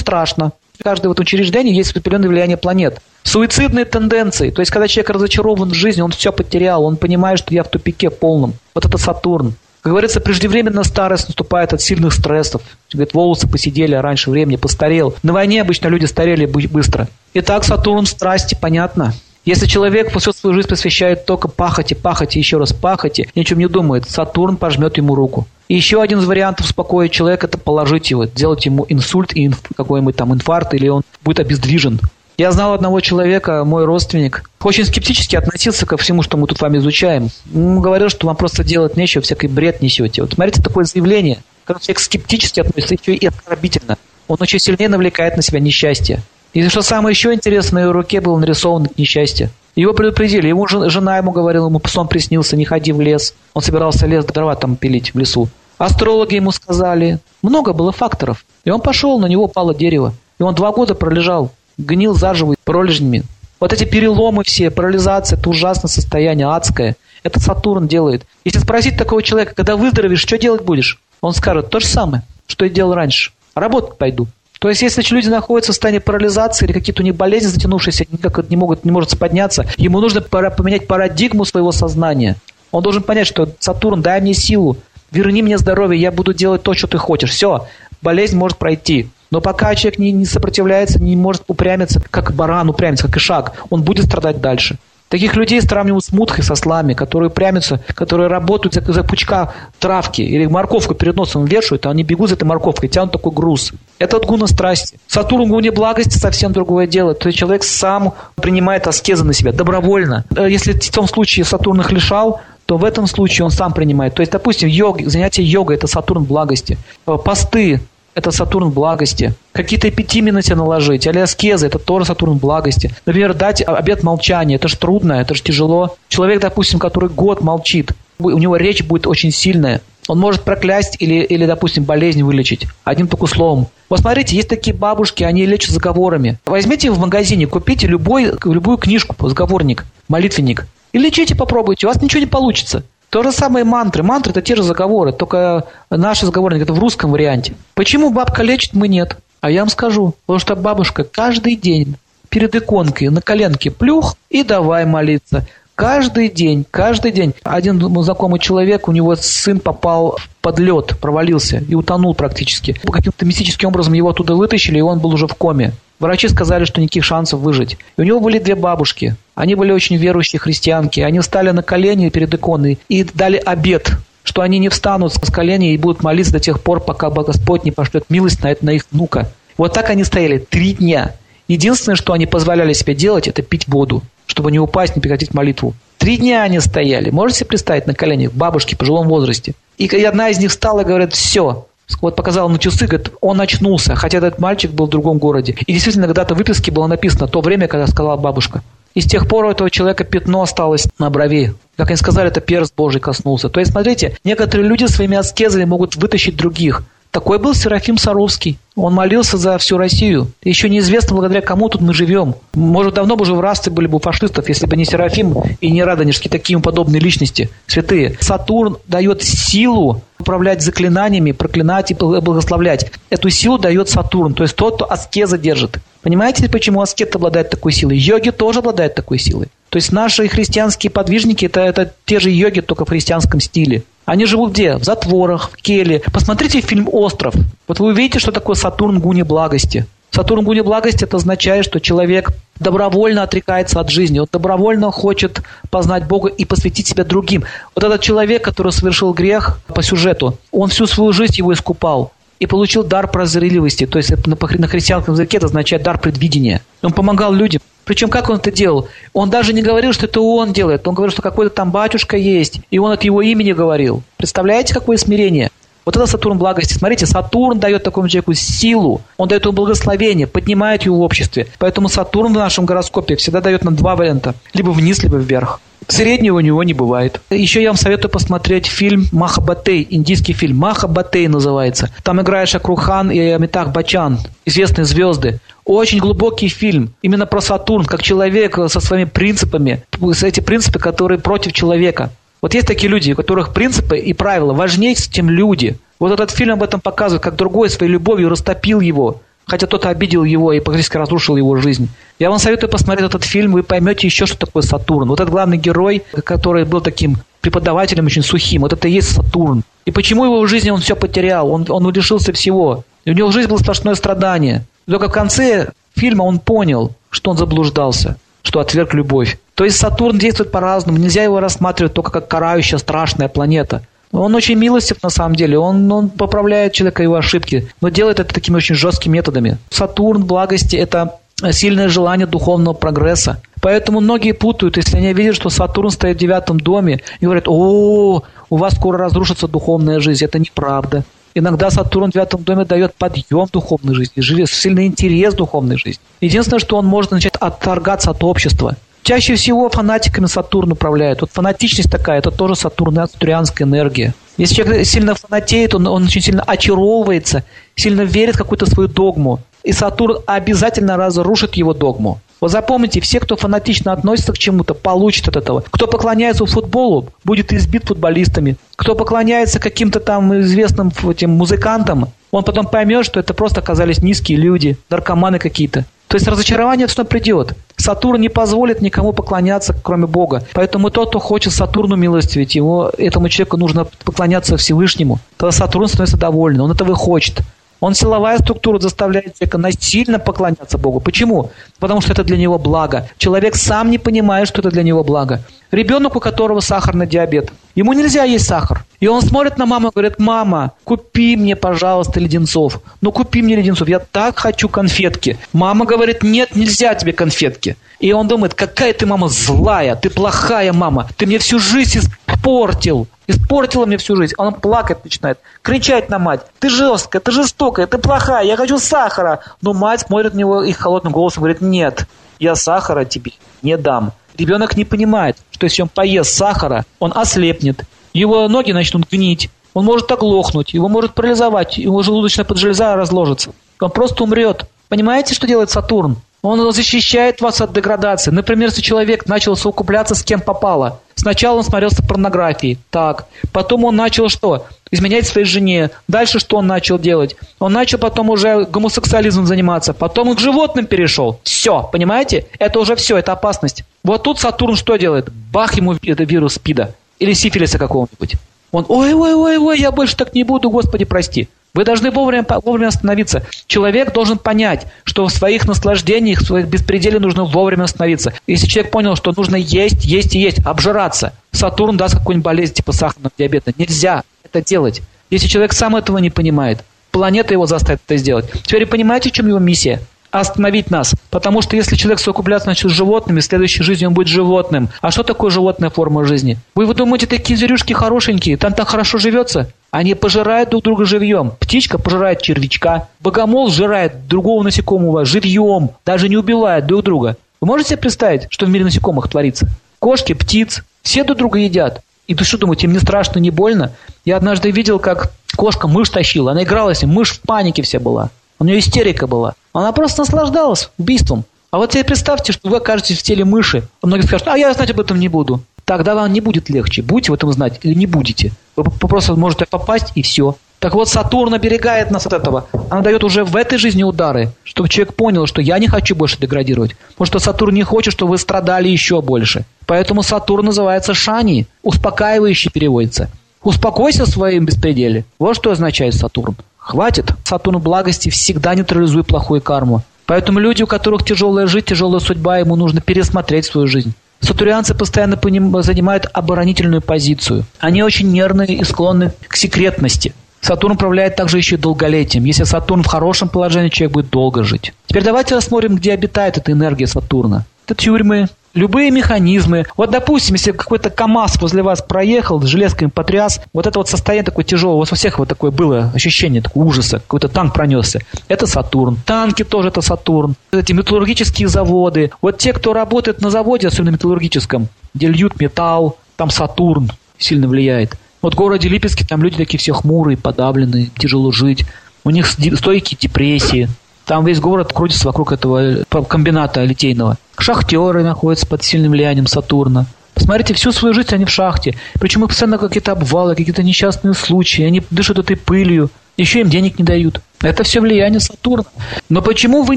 страшно. В каждом вот учреждении есть определенное влияние планет. Суицидные тенденции. То есть, когда человек разочарован в жизни, он все потерял, он понимает, что я в тупике полном. Вот это Сатурн. Как говорится, преждевременная старость наступает от сильных стрессов. Говорит, волосы посидели, а раньше времени постарел. На войне обычно люди старели быстро. Итак, Сатурн страсти, понятно. Если человек всю свою жизнь посвящает только пахоте, пахоте, еще раз пахоте, ни о чем не думает, Сатурн пожмет ему руку. И еще один из вариантов успокоить человека – это положить его, сделать ему инсульт какой-нибудь там инфаркт, или он будет обездвижен. Я знал одного человека, мой родственник, очень скептически относился ко всему, что мы тут вами изучаем. Он говорил, что вам просто делать нечего, всякий бред несете. Вот смотрите, такое заявление, когда человек скептически относится, еще и оскорбительно. Он очень сильнее навлекает на себя несчастье. И что самое еще интересное, на его руке был нарисован несчастье. Его предупредили, ему жена ему говорила, ему сон приснился, не ходи в лес. Он собирался лес дрова там пилить в лесу. Астрологи ему сказали. Много было факторов. И он пошел, на него упало дерево. И он два года пролежал, гнил заживо пролежнями. Вот эти переломы все, парализация, это ужасное состояние, адское. Это Сатурн делает. Если спросить такого человека, когда выздоровеешь, что делать будешь? Он скажет то же самое, что и делал раньше. Работать пойду. То есть, если люди находятся в состоянии парализации или какие-то у них болезни затянувшиеся, никак не могут, не может подняться, ему нужно поменять парадигму своего сознания. Он должен понять, что Сатурн, дай мне силу, верни мне здоровье, я буду делать то, что ты хочешь. Все, болезнь может пройти. Но пока человек не, не сопротивляется, не может упрямиться, как баран упрямится, как и шаг, он будет страдать дальше. Таких людей сравнивают с мутхой, со слами, которые прямятся, которые работают за, за пучка травки или морковку перед носом вешают, а они бегут за этой морковкой, тянут такой груз. Это от гуна страсти. Сатурн гуне благости совсем другое дело. То есть человек сам принимает аскезы на себя добровольно. Э, если в том случае Сатурн их лишал, то в этом случае он сам принимает. То есть, допустим, йог, занятие йогой – это Сатурн благости. Э, посты это Сатурн благости. Какие-то эпитимии наложить, или аскезы, это тоже Сатурн благости. Например, дать обед молчания, это же трудно, это же тяжело. Человек, допустим, который год молчит, у него речь будет очень сильная. Он может проклясть или, или, допустим, болезнь вылечить одним только словом. Вот смотрите, есть такие бабушки, они лечат заговорами. Возьмите в магазине, купите любой, любую книжку, заговорник, молитвенник, и лечите, попробуйте, у вас ничего не получится. То же самое мантры. Мантры – это те же заговоры, только наши заговорники – это в русском варианте. Почему бабка лечит, мы нет? А я вам скажу, потому что бабушка каждый день перед иконкой на коленке плюх и давай молиться. Каждый день, каждый день. Один знакомый человек, у него сын попал под лед, провалился и утонул практически. Каким-то мистическим образом его оттуда вытащили, и он был уже в коме. Врачи сказали, что никаких шансов выжить. И у него были две бабушки. Они были очень верующие христианки. Они встали на колени перед иконой и дали обед, что они не встанут с колени и будут молиться до тех пор, пока Господь не пошлет милость на, это, на их внука. Вот так они стояли три дня. Единственное, что они позволяли себе делать, это пить воду, чтобы не упасть, не прекратить молитву. Три дня они стояли. Можете себе представить на коленях бабушки в пожилом возрасте? И одна из них встала и говорит, все, вот показал на часы, говорит, он очнулся, хотя этот мальчик был в другом городе. И действительно, когда-то в выписке было написано то время, когда сказала бабушка. И с тех пор у этого человека пятно осталось на брови. Как они сказали, это перст Божий коснулся. То есть, смотрите, некоторые люди своими аскезами могут вытащить других. Такой был Серафим Саровский. Он молился за всю Россию. Еще неизвестно, благодаря кому тут мы живем. Может, давно бы уже в расте были бы у фашистов, если бы не Серафим и не Радонежский, такие подобные личности, святые. Сатурн дает силу управлять заклинаниями, проклинать и благословлять. Эту силу дает Сатурн, то есть тот, кто аскеза держит. Понимаете, почему аскет обладает такой силой? Йоги тоже обладают такой силой. То есть наши христианские подвижники это, это те же йоги, только в христианском стиле. Они живут где? В затворах, в келе. Посмотрите фильм «Остров». Вот вы увидите, что такое Сатурн гуни благости. Сатурн гуни благости – это означает, что человек добровольно отрекается от жизни, он добровольно хочет познать Бога и посвятить себя другим. Вот этот человек, который совершил грех по сюжету, он всю свою жизнь его искупал. И получил дар прозорливости. То есть на, на христианском языке это означает дар предвидения. Он помогал людям. Причем как он это делал? Он даже не говорил, что это он делает. Он говорил, что какой-то там батюшка есть, и он от его имени говорил. Представляете, какое смирение? Вот это Сатурн благости. Смотрите, Сатурн дает такому человеку силу, он дает ему благословение, поднимает его в обществе. Поэтому Сатурн в нашем гороскопе всегда дает нам два варианта. Либо вниз, либо вверх. Среднего у него не бывает. Еще я вам советую посмотреть фильм Махабатей, индийский фильм. Махабатей называется. Там играет Шакрухан и Амитах Бачан, известные звезды. Очень глубокий фильм. Именно про Сатурн, как человек со своими принципами. Эти принципы, которые против человека. Вот есть такие люди, у которых принципы и правила важнее, чем люди. Вот этот фильм об этом показывает, как другой своей любовью растопил его, хотя тот обидел его и практически разрушил его жизнь. Я вам советую посмотреть этот фильм, вы поймете еще, что такое Сатурн. Вот этот главный герой, который был таким преподавателем очень сухим, вот это и есть Сатурн. И почему его в жизни он все потерял, он, он лишился всего. И у него в жизни было сплошное страдание. Только в конце фильма он понял, что он заблуждался что отверг любовь. То есть Сатурн действует по-разному. Нельзя его рассматривать только как карающая страшная планета. Он очень милостив на самом деле, он, он поправляет человека его ошибки, но делает это такими очень жесткими методами. Сатурн благости – это сильное желание духовного прогресса. Поэтому многие путают, если они видят, что Сатурн стоит в девятом доме, и говорят, о, у вас скоро разрушится духовная жизнь. Это неправда. Иногда Сатурн в девятом доме дает подъем духовной жизни, сильный интерес духовной жизни. Единственное, что он может начать отторгаться от общества. Чаще всего фанатиками Сатурн управляет. Вот фанатичность такая, это тоже Сатурн, сатурнианская энергия. Если человек сильно фанатеет, он, он очень сильно очаровывается, сильно верит в какую-то свою догму. И Сатурн обязательно разрушит его догму. Вот запомните, все, кто фанатично относится к чему-то, получат от этого. Кто поклоняется футболу, будет избит футболистами. Кто поклоняется каким-то там известным этим музыкантам, он потом поймет, что это просто оказались низкие люди, наркоманы какие-то. То есть разочарование все придет. Сатурн не позволит никому поклоняться, кроме Бога. Поэтому тот, кто хочет Сатурну милостивить, ему, этому человеку нужно поклоняться Всевышнему. Тогда Сатурн становится доволен, он этого хочет. Он силовая структура заставляет человека насильно поклоняться Богу. Почему? Потому что это для него благо. Человек сам не понимает, что это для него благо. Ребенок, у которого сахарный диабет, ему нельзя есть сахар. И он смотрит на маму и говорит, мама, купи мне, пожалуйста, леденцов. Ну, купи мне леденцов, я так хочу конфетки. Мама говорит, нет, нельзя тебе конфетки. И он думает, какая ты мама злая, ты плохая мама, ты мне всю жизнь испортил. Испортила мне всю жизнь. Он плакать начинает, кричать на мать. Ты жесткая, ты жестокая, ты плохая, я хочу сахара. Но мать смотрит на него и холодным голосом говорит, нет, я сахара тебе не дам. Ребенок не понимает, что если он поест сахара, он ослепнет, его ноги начнут гнить, он может оглохнуть, его может парализовать, его желудочная поджелеза разложится. Он просто умрет. Понимаете, что делает Сатурн? Он защищает вас от деградации. Например, если человек начал совокупляться с кем попало. Сначала он смотрелся порнографией. Так. Потом он начал что? Изменять своей жене. Дальше что он начал делать? Он начал потом уже гомосексуализмом заниматься. Потом он к животным перешел. Все. Понимаете? Это уже все. Это опасность. Вот тут Сатурн что делает? Бах ему это вирус СПИДа. Или сифилиса какого-нибудь. Он, ой-ой-ой-ой, я больше так не буду, Господи, прости. Вы должны вовремя, вовремя остановиться. Человек должен понять, что в своих наслаждениях, в своих беспределе нужно вовремя остановиться. Если человек понял, что нужно есть, есть и есть, обжираться, Сатурн даст какую-нибудь болезнь типа сахарного диабета. Нельзя это делать. Если человек сам этого не понимает, планета его заставит это сделать. Теперь понимаете, в чем его миссия? Остановить нас. Потому что если человек совокупляется значит, с животными, в следующей жизни он будет животным. А что такое животная форма жизни? Вы, вы думаете, такие зверюшки хорошенькие, там так хорошо живется? Они пожирают друг друга живьем. Птичка пожирает червячка. Богомол сжирает другого насекомого живьем. Даже не убивает друг друга. Вы можете себе представить, что в мире насекомых творится? Кошки, птиц, все друг друга едят. И ты что думаете, им не страшно, не больно? Я однажды видел, как кошка мышь тащила. Она играла с ним, мышь в панике вся была. У нее истерика была. Она просто наслаждалась убийством. А вот себе представьте, что вы окажетесь в теле мыши. А многие скажут, а я знать об этом не буду. Тогда вам не будет легче. Будете в этом знать или не будете. Вы просто можете попасть и все. Так вот, Сатурн оберегает нас от этого. Она дает уже в этой жизни удары, чтобы человек понял, что я не хочу больше деградировать. Потому что Сатурн не хочет, чтобы вы страдали еще больше. Поэтому Сатурн называется Шани, успокаивающий переводится. Успокойся в своем беспределе. Вот что означает Сатурн. Хватит. Сатурн благости всегда нейтрализует плохую карму. Поэтому люди, у которых тяжелая жизнь, тяжелая судьба, ему нужно пересмотреть свою жизнь. Сатурианцы постоянно занимают оборонительную позицию. Они очень нервные и склонны к секретности. Сатурн управляет также еще и долголетием. Если Сатурн в хорошем положении, человек будет долго жить. Теперь давайте рассмотрим, где обитает эта энергия Сатурна. Это тюрьмы, любые механизмы. Вот, допустим, если какой-то КАМАЗ возле вас проехал, железками потряс, вот это вот состояние такое тяжелое, у вас у всех вот такое было ощущение такого ужаса, какой-то танк пронесся. Это Сатурн. Танки тоже это Сатурн. Эти металлургические заводы. Вот те, кто работает на заводе, особенно металлургическом, где льют металл, там Сатурн сильно влияет. Вот в городе Липецке там люди такие все хмурые, подавленные, тяжело жить. У них стойкие депрессии. Там весь город крутится вокруг этого э, комбината литейного. Шахтеры находятся под сильным влиянием Сатурна. Посмотрите, всю свою жизнь они в шахте. Причем их постоянно какие-то обвалы, какие-то несчастные случаи. Они дышат этой пылью. Еще им денег не дают. Это все влияние Сатурна. Но почему вы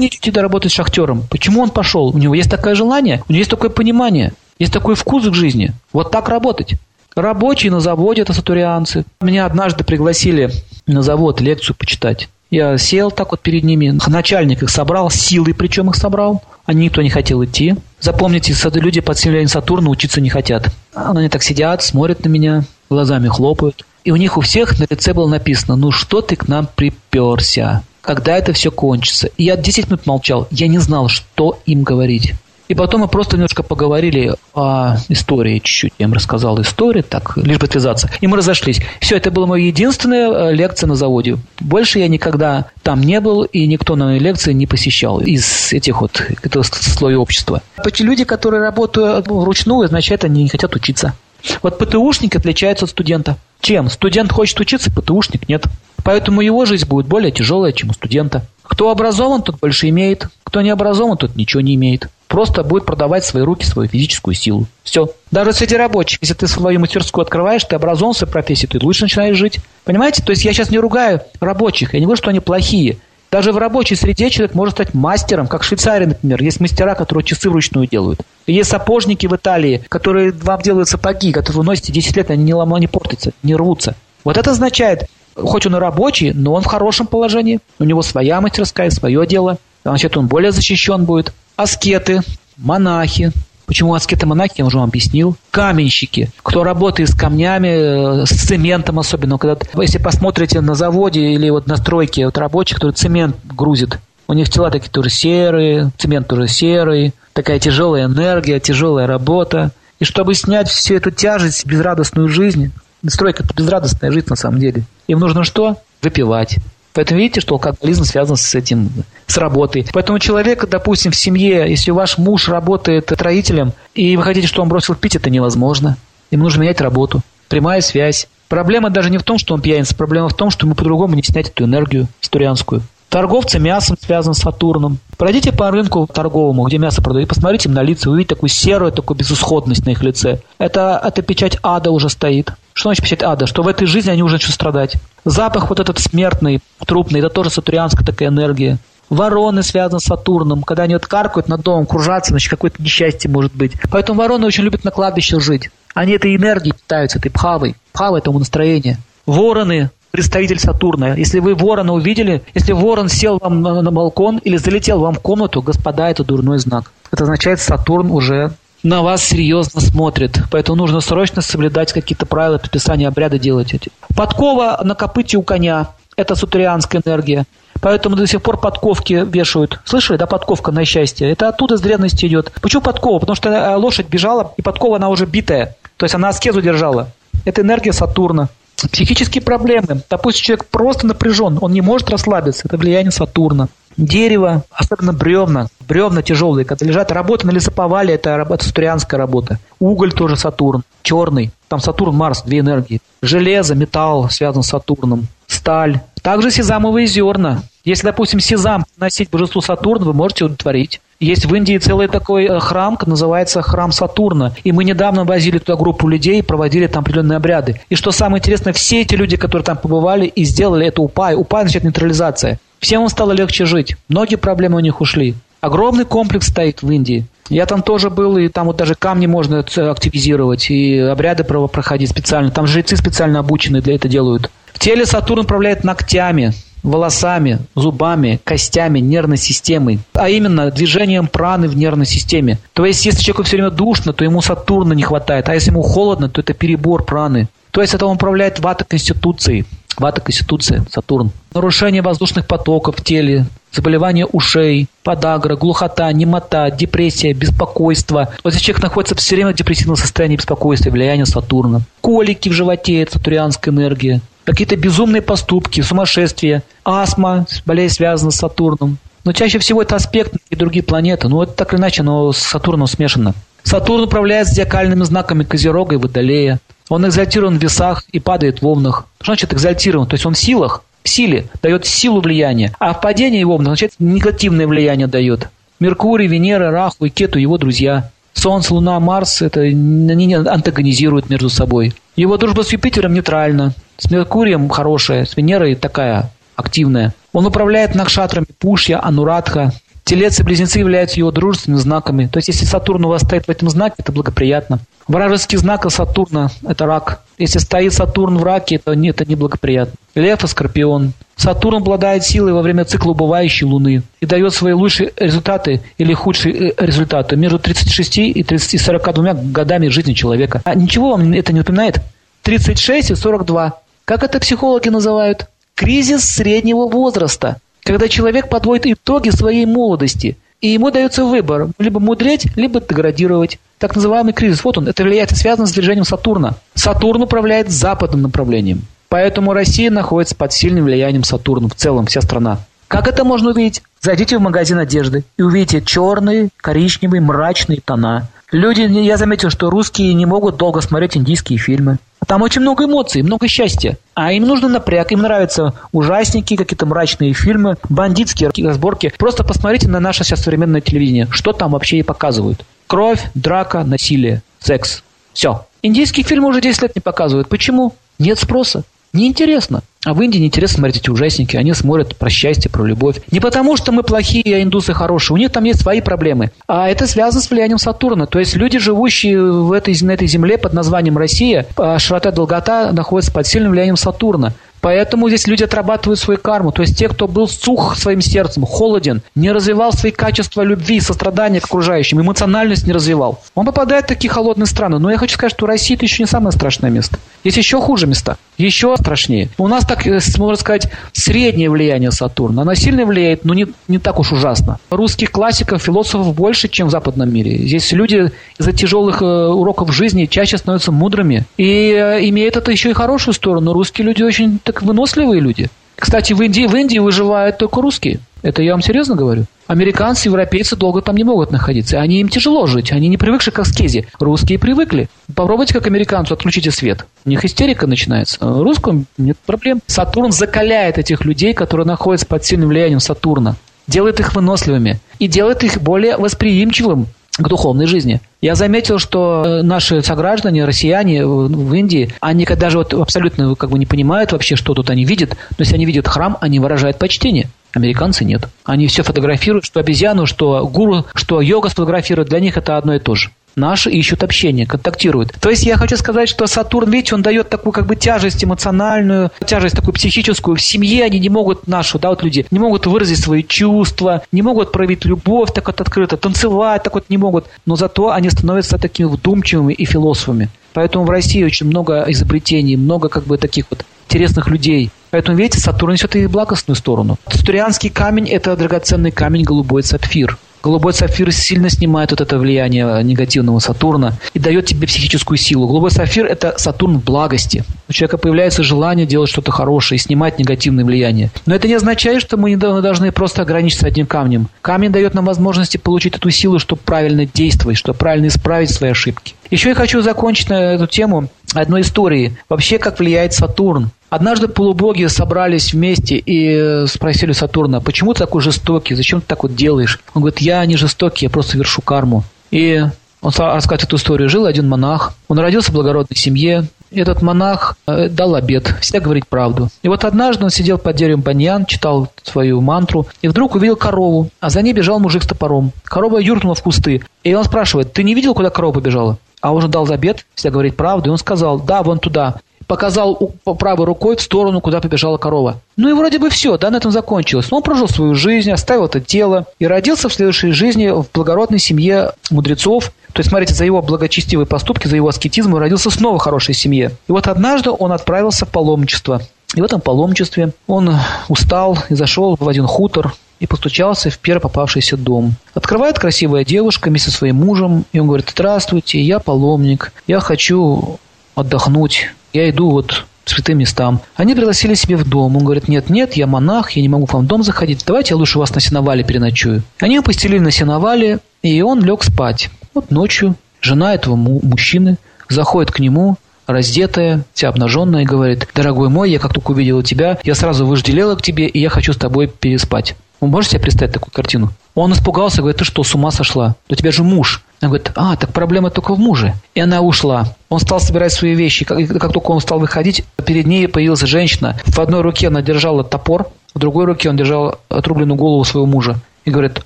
не идете работать шахтером? Почему он пошел? У него есть такое желание, у него есть такое понимание, есть такой вкус к жизни. Вот так работать. Рабочие на заводе – это сатурианцы. Меня однажды пригласили на завод лекцию почитать. Я сел так вот перед ними, начальник их собрал, силой причем их собрал. Они никто не хотел идти. Запомните, люди под влиянием Сатурна учиться не хотят. Они так сидят, смотрят на меня, глазами хлопают. И у них у всех на лице было написано, ну что ты к нам приперся? Когда это все кончится? И я 10 минут молчал. Я не знал, что им говорить. И потом мы просто немножко поговорили о истории чуть-чуть. Я им рассказал историю, так, лишь бы отвязаться. И мы разошлись. Все, это была моя единственная э, лекция на заводе. Больше я никогда там не был, и никто на моей лекции не посещал из этих вот, этого слоя общества. Люди, которые работают вручную, означает, они не хотят учиться. Вот ПТУшник отличается от студента. Чем? Студент хочет учиться, ПТУшник нет. Поэтому его жизнь будет более тяжелая, чем у студента. Кто образован, тот больше имеет. Кто не образован, тот ничего не имеет просто будет продавать свои руки, свою физическую силу. Все. Даже среди рабочих, если ты свою мастерскую открываешь, ты образован в своей профессии, ты лучше начинаешь жить. Понимаете? То есть я сейчас не ругаю рабочих, я не говорю, что они плохие. Даже в рабочей среде человек может стать мастером, как в Швейцарии, например. Есть мастера, которые часы вручную делают. есть сапожники в Италии, которые вам делают сапоги, которые вы носите 10 лет, они не ломают, не портятся, не рвутся. Вот это означает, хоть он и рабочий, но он в хорошем положении. У него своя мастерская, свое дело. Значит, он более защищен будет аскеты, монахи. Почему аскеты-монахи, я уже вам объяснил. Каменщики, кто работает с камнями, э, с цементом особенно. Когда, если посмотрите на заводе или вот на стройке вот рабочих, которые цемент грузит, у них тела такие тоже серые, цемент тоже серый, такая тяжелая энергия, тяжелая работа. И чтобы снять всю эту тяжесть, безрадостную жизнь, стройка – это безрадостная жизнь на самом деле. Им нужно что? Выпивать. Поэтому видите, что алкоголизм связан с этим, с работой. Поэтому человек, допустим, в семье, если ваш муж работает строителем, и вы хотите, чтобы он бросил пить, это невозможно. Ему нужно менять работу. Прямая связь. Проблема даже не в том, что он пьяница, проблема в том, что ему по-другому не снять эту энергию историанскую. Торговцы мясом связан с Сатурном. Пройдите по рынку торговому, где мясо продают, посмотрите им на лица, увидите такую серую, такую безысходность на их лице. Это, это печать ада уже стоит. Что значит печать ада? Что в этой жизни они уже начнут страдать. Запах вот этот смертный, трупный, это тоже сатурианская такая энергия. Вороны связаны с Сатурном. Когда они вот каркают над домом, кружатся, значит, какое-то несчастье может быть. Поэтому вороны очень любят на кладбище жить. Они этой энергией питаются, этой пхавой. Пхава – этому настроение. Вороны представитель Сатурна. Если вы ворона увидели, если ворон сел вам на, на балкон или залетел вам в комнату, господа, это дурной знак. Это означает, Сатурн уже на вас серьезно смотрит. Поэтому нужно срочно соблюдать какие-то правила предписания обряда делать эти. Подкова на копыте у коня. Это сатурианская энергия. Поэтому до сих пор подковки вешают. Слышали, да, подковка на счастье? Это оттуда с древности идет. Почему подкова? Потому что э, лошадь бежала, и подкова она уже битая. То есть она аскезу держала. Это энергия Сатурна. Психические проблемы. Допустим, человек просто напряжен, он не может расслабиться. Это влияние Сатурна. Дерево, особенно бревна, бревна тяжелые, когда лежат, работа на лесоповале, это работа, сатурианская работа. Уголь тоже Сатурн, черный, там Сатурн, Марс, две энергии. Железо, металл связан с Сатурном, сталь. Также сезамовые зерна. Если, допустим, сезам носить божеству Сатурна, вы можете удовлетворить. Есть в Индии целый такой э, храм, называется храм Сатурна. И мы недавно возили туда группу людей, проводили там определенные обряды. И что самое интересное, все эти люди, которые там побывали и сделали это упай, упай значит нейтрализация. Всем им стало легче жить. Многие проблемы у них ушли. Огромный комплекс стоит в Индии. Я там тоже был, и там вот даже камни можно активизировать, и обряды проходить специально. Там жрецы специально обученные для этого делают. В теле Сатурн управляет ногтями, волосами, зубами, костями, нервной системой, а именно движением праны в нервной системе. То есть, если человеку все время душно, то ему Сатурна не хватает, а если ему холодно, то это перебор праны. То есть это он управляет вата конституцией. Вата Конституция, Сатурн. Нарушение воздушных потоков в теле, заболевания ушей, подагра, глухота, немота, депрессия, беспокойство. Вот если человек находится все время в депрессивном состоянии беспокойства, влияние Сатурна. Колики в животе, это сатурианская энергия. Какие-то безумные поступки, сумасшествие, астма, болезнь связана с Сатурном. Но чаще всего это аспект и другие планеты. Ну, это так или иначе, но с Сатурном смешано. Сатурн управляет зодиакальными знаками Козерога и Водолея. Он экзальтирован в весах и падает в волнах. Что значит экзальтирован? То есть он в силах, силе, дает силу влияния. А в падении его значит негативное влияние дает. Меркурий, Венера, Раху и Кету – его друзья. Солнце, Луна, Марс – это они антагонизируют между собой. Его дружба с Юпитером нейтральна. С Меркурием хорошая, с Венерой такая активная. Он управляет накшатрами Пушья, Анурадха, Телец и близнецы являются его дружественными знаками. То есть, если Сатурн у вас стоит в этом знаке, это благоприятно. Вражеский знак Сатурна – это рак. Если стоит Сатурн в раке, то нет, это неблагоприятно. Лев и Скорпион. Сатурн обладает силой во время цикла убывающей Луны и дает свои лучшие результаты или худшие э, результаты между 36 и, 30, и 42 годами жизни человека. А ничего вам это не напоминает? 36 и 42. Как это психологи называют? Кризис среднего возраста когда человек подводит итоги своей молодости, и ему дается выбор – либо мудреть, либо деградировать. Так называемый кризис. Вот он, это влияет, связано с движением Сатурна. Сатурн управляет западным направлением. Поэтому Россия находится под сильным влиянием Сатурна в целом, вся страна. Как это можно увидеть? Зайдите в магазин одежды и увидите черные, коричневые, мрачные тона. Люди, я заметил, что русские не могут долго смотреть индийские фильмы. Там очень много эмоций, много счастья. А им нужно напряг, им нравятся ужасники, какие-то мрачные фильмы, бандитские разборки. Просто посмотрите на наше сейчас современное телевидение. Что там вообще и показывают? Кровь, драка, насилие, секс. Все. Индийские фильмы уже 10 лет не показывают. Почему? Нет спроса. Неинтересно. А в Индии неинтересно смотреть эти ужасники. Они смотрят про счастье, про любовь. Не потому, что мы плохие, а индусы хорошие. У них там есть свои проблемы. А это связано с влиянием Сатурна. То есть люди, живущие в этой, на этой земле под названием Россия, а широта долгота находятся под сильным влиянием Сатурна. Поэтому здесь люди отрабатывают свою карму. То есть те, кто был сух своим сердцем, холоден, не развивал свои качества любви, сострадания к окружающим, эмоциональность не развивал. Он попадает в такие холодные страны. Но я хочу сказать, что Россия это еще не самое страшное место. Есть еще хуже места. Еще страшнее. У нас, так э, можно сказать, среднее влияние Сатурна. Она сильно влияет, но не, не так уж ужасно. Русских классиков, философов больше, чем в западном мире. Здесь люди из-за тяжелых э, уроков жизни чаще становятся мудрыми. И э, имеет это еще и хорошую сторону. Русские люди очень так выносливые люди. Кстати, в Индии, в Индии выживают только русские. Это я вам серьезно говорю. Американцы, европейцы долго там не могут находиться. Они им тяжело жить. Они не привыкшие к аскезе. Русские привыкли. Попробуйте как американцу, отключите свет. У них истерика начинается. А русским нет проблем. Сатурн закаляет этих людей, которые находятся под сильным влиянием Сатурна. Делает их выносливыми. И делает их более восприимчивым к духовной жизни. Я заметил, что э, наши сограждане, россияне в Индии, они даже вот абсолютно как бы не понимают вообще, что тут они видят, но если они видят храм, они выражают почтение. Американцы нет. Они все фотографируют, что обезьяну, что гуру, что йога сфотографируют. Для них это одно и то же. Наши ищут общение, контактируют. То есть я хочу сказать, что Сатурн, видите, он дает такую как бы тяжесть эмоциональную, тяжесть такую психическую. В семье они не могут, нашу, да, вот люди, не могут выразить свои чувства, не могут проявить любовь так вот открыто, танцевать так вот не могут. Но зато они становятся такими вдумчивыми и философами. Поэтому в России очень много изобретений, много как бы таких вот интересных людей. Поэтому, видите, Сатурн несет и благостную сторону. Сатурианский камень – это драгоценный камень голубой сапфир. Голубой сапфир сильно снимает вот это влияние негативного Сатурна и дает тебе психическую силу. Голубой сапфир – это Сатурн в благости. У человека появляется желание делать что-то хорошее и снимать негативное влияние. Но это не означает, что мы не должны просто ограничиться одним камнем. Камень дает нам возможности получить эту силу, чтобы правильно действовать, чтобы правильно исправить свои ошибки. Еще я хочу закончить на эту тему одной историей. Вообще, как влияет Сатурн Однажды полубоги собрались вместе и э, спросили Сатурна, почему ты такой жестокий, зачем ты так вот делаешь? Он говорит, я не жестокий, я просто вершу карму. И он рассказывает эту историю. Жил один монах, он родился в благородной семье, этот монах э, дал обед, всегда говорить правду. И вот однажды он сидел под деревом баньян, читал свою мантру, и вдруг увидел корову, а за ней бежал мужик с топором. Корова юркнула в кусты. И он спрашивает, ты не видел, куда корова побежала? А он же дал обед, всегда говорить правду, и он сказал, да, вон туда показал правой рукой в сторону, куда побежала корова. Ну и вроде бы все, да, на этом закончилось. Но он прожил свою жизнь, оставил это тело и родился в следующей жизни в благородной семье мудрецов. То есть, смотрите, за его благочестивые поступки, за его аскетизм он родился снова в хорошей семье. И вот однажды он отправился в паломничество. И в этом паломничестве он устал и зашел в один хутор, и постучался в первый попавшийся дом. Открывает красивая девушка вместе со своим мужем, и он говорит, здравствуйте, я паломник, я хочу отдохнуть, я иду вот святым местам. Они пригласили себе в дом. Он говорит, нет, нет, я монах, я не могу к вам в дом заходить, давайте я лучше вас на сеновале переночую. Они его постелили на сеновале, и он лег спать. Вот ночью жена этого мужчины заходит к нему, раздетая, вся обнаженная, и говорит, дорогой мой, я как только увидела тебя, я сразу вожделела к тебе, и я хочу с тобой переспать. Вы можете себе представить такую картину? Он испугался, говорит, ты что, с ума сошла? У тебя же муж. Она говорит, а, так проблема только в муже. И она ушла. Он стал собирать свои вещи. Как, как только он стал выходить, перед ней появилась женщина. В одной руке она держала топор, в другой руке он держал отрубленную голову своего мужа. И говорит,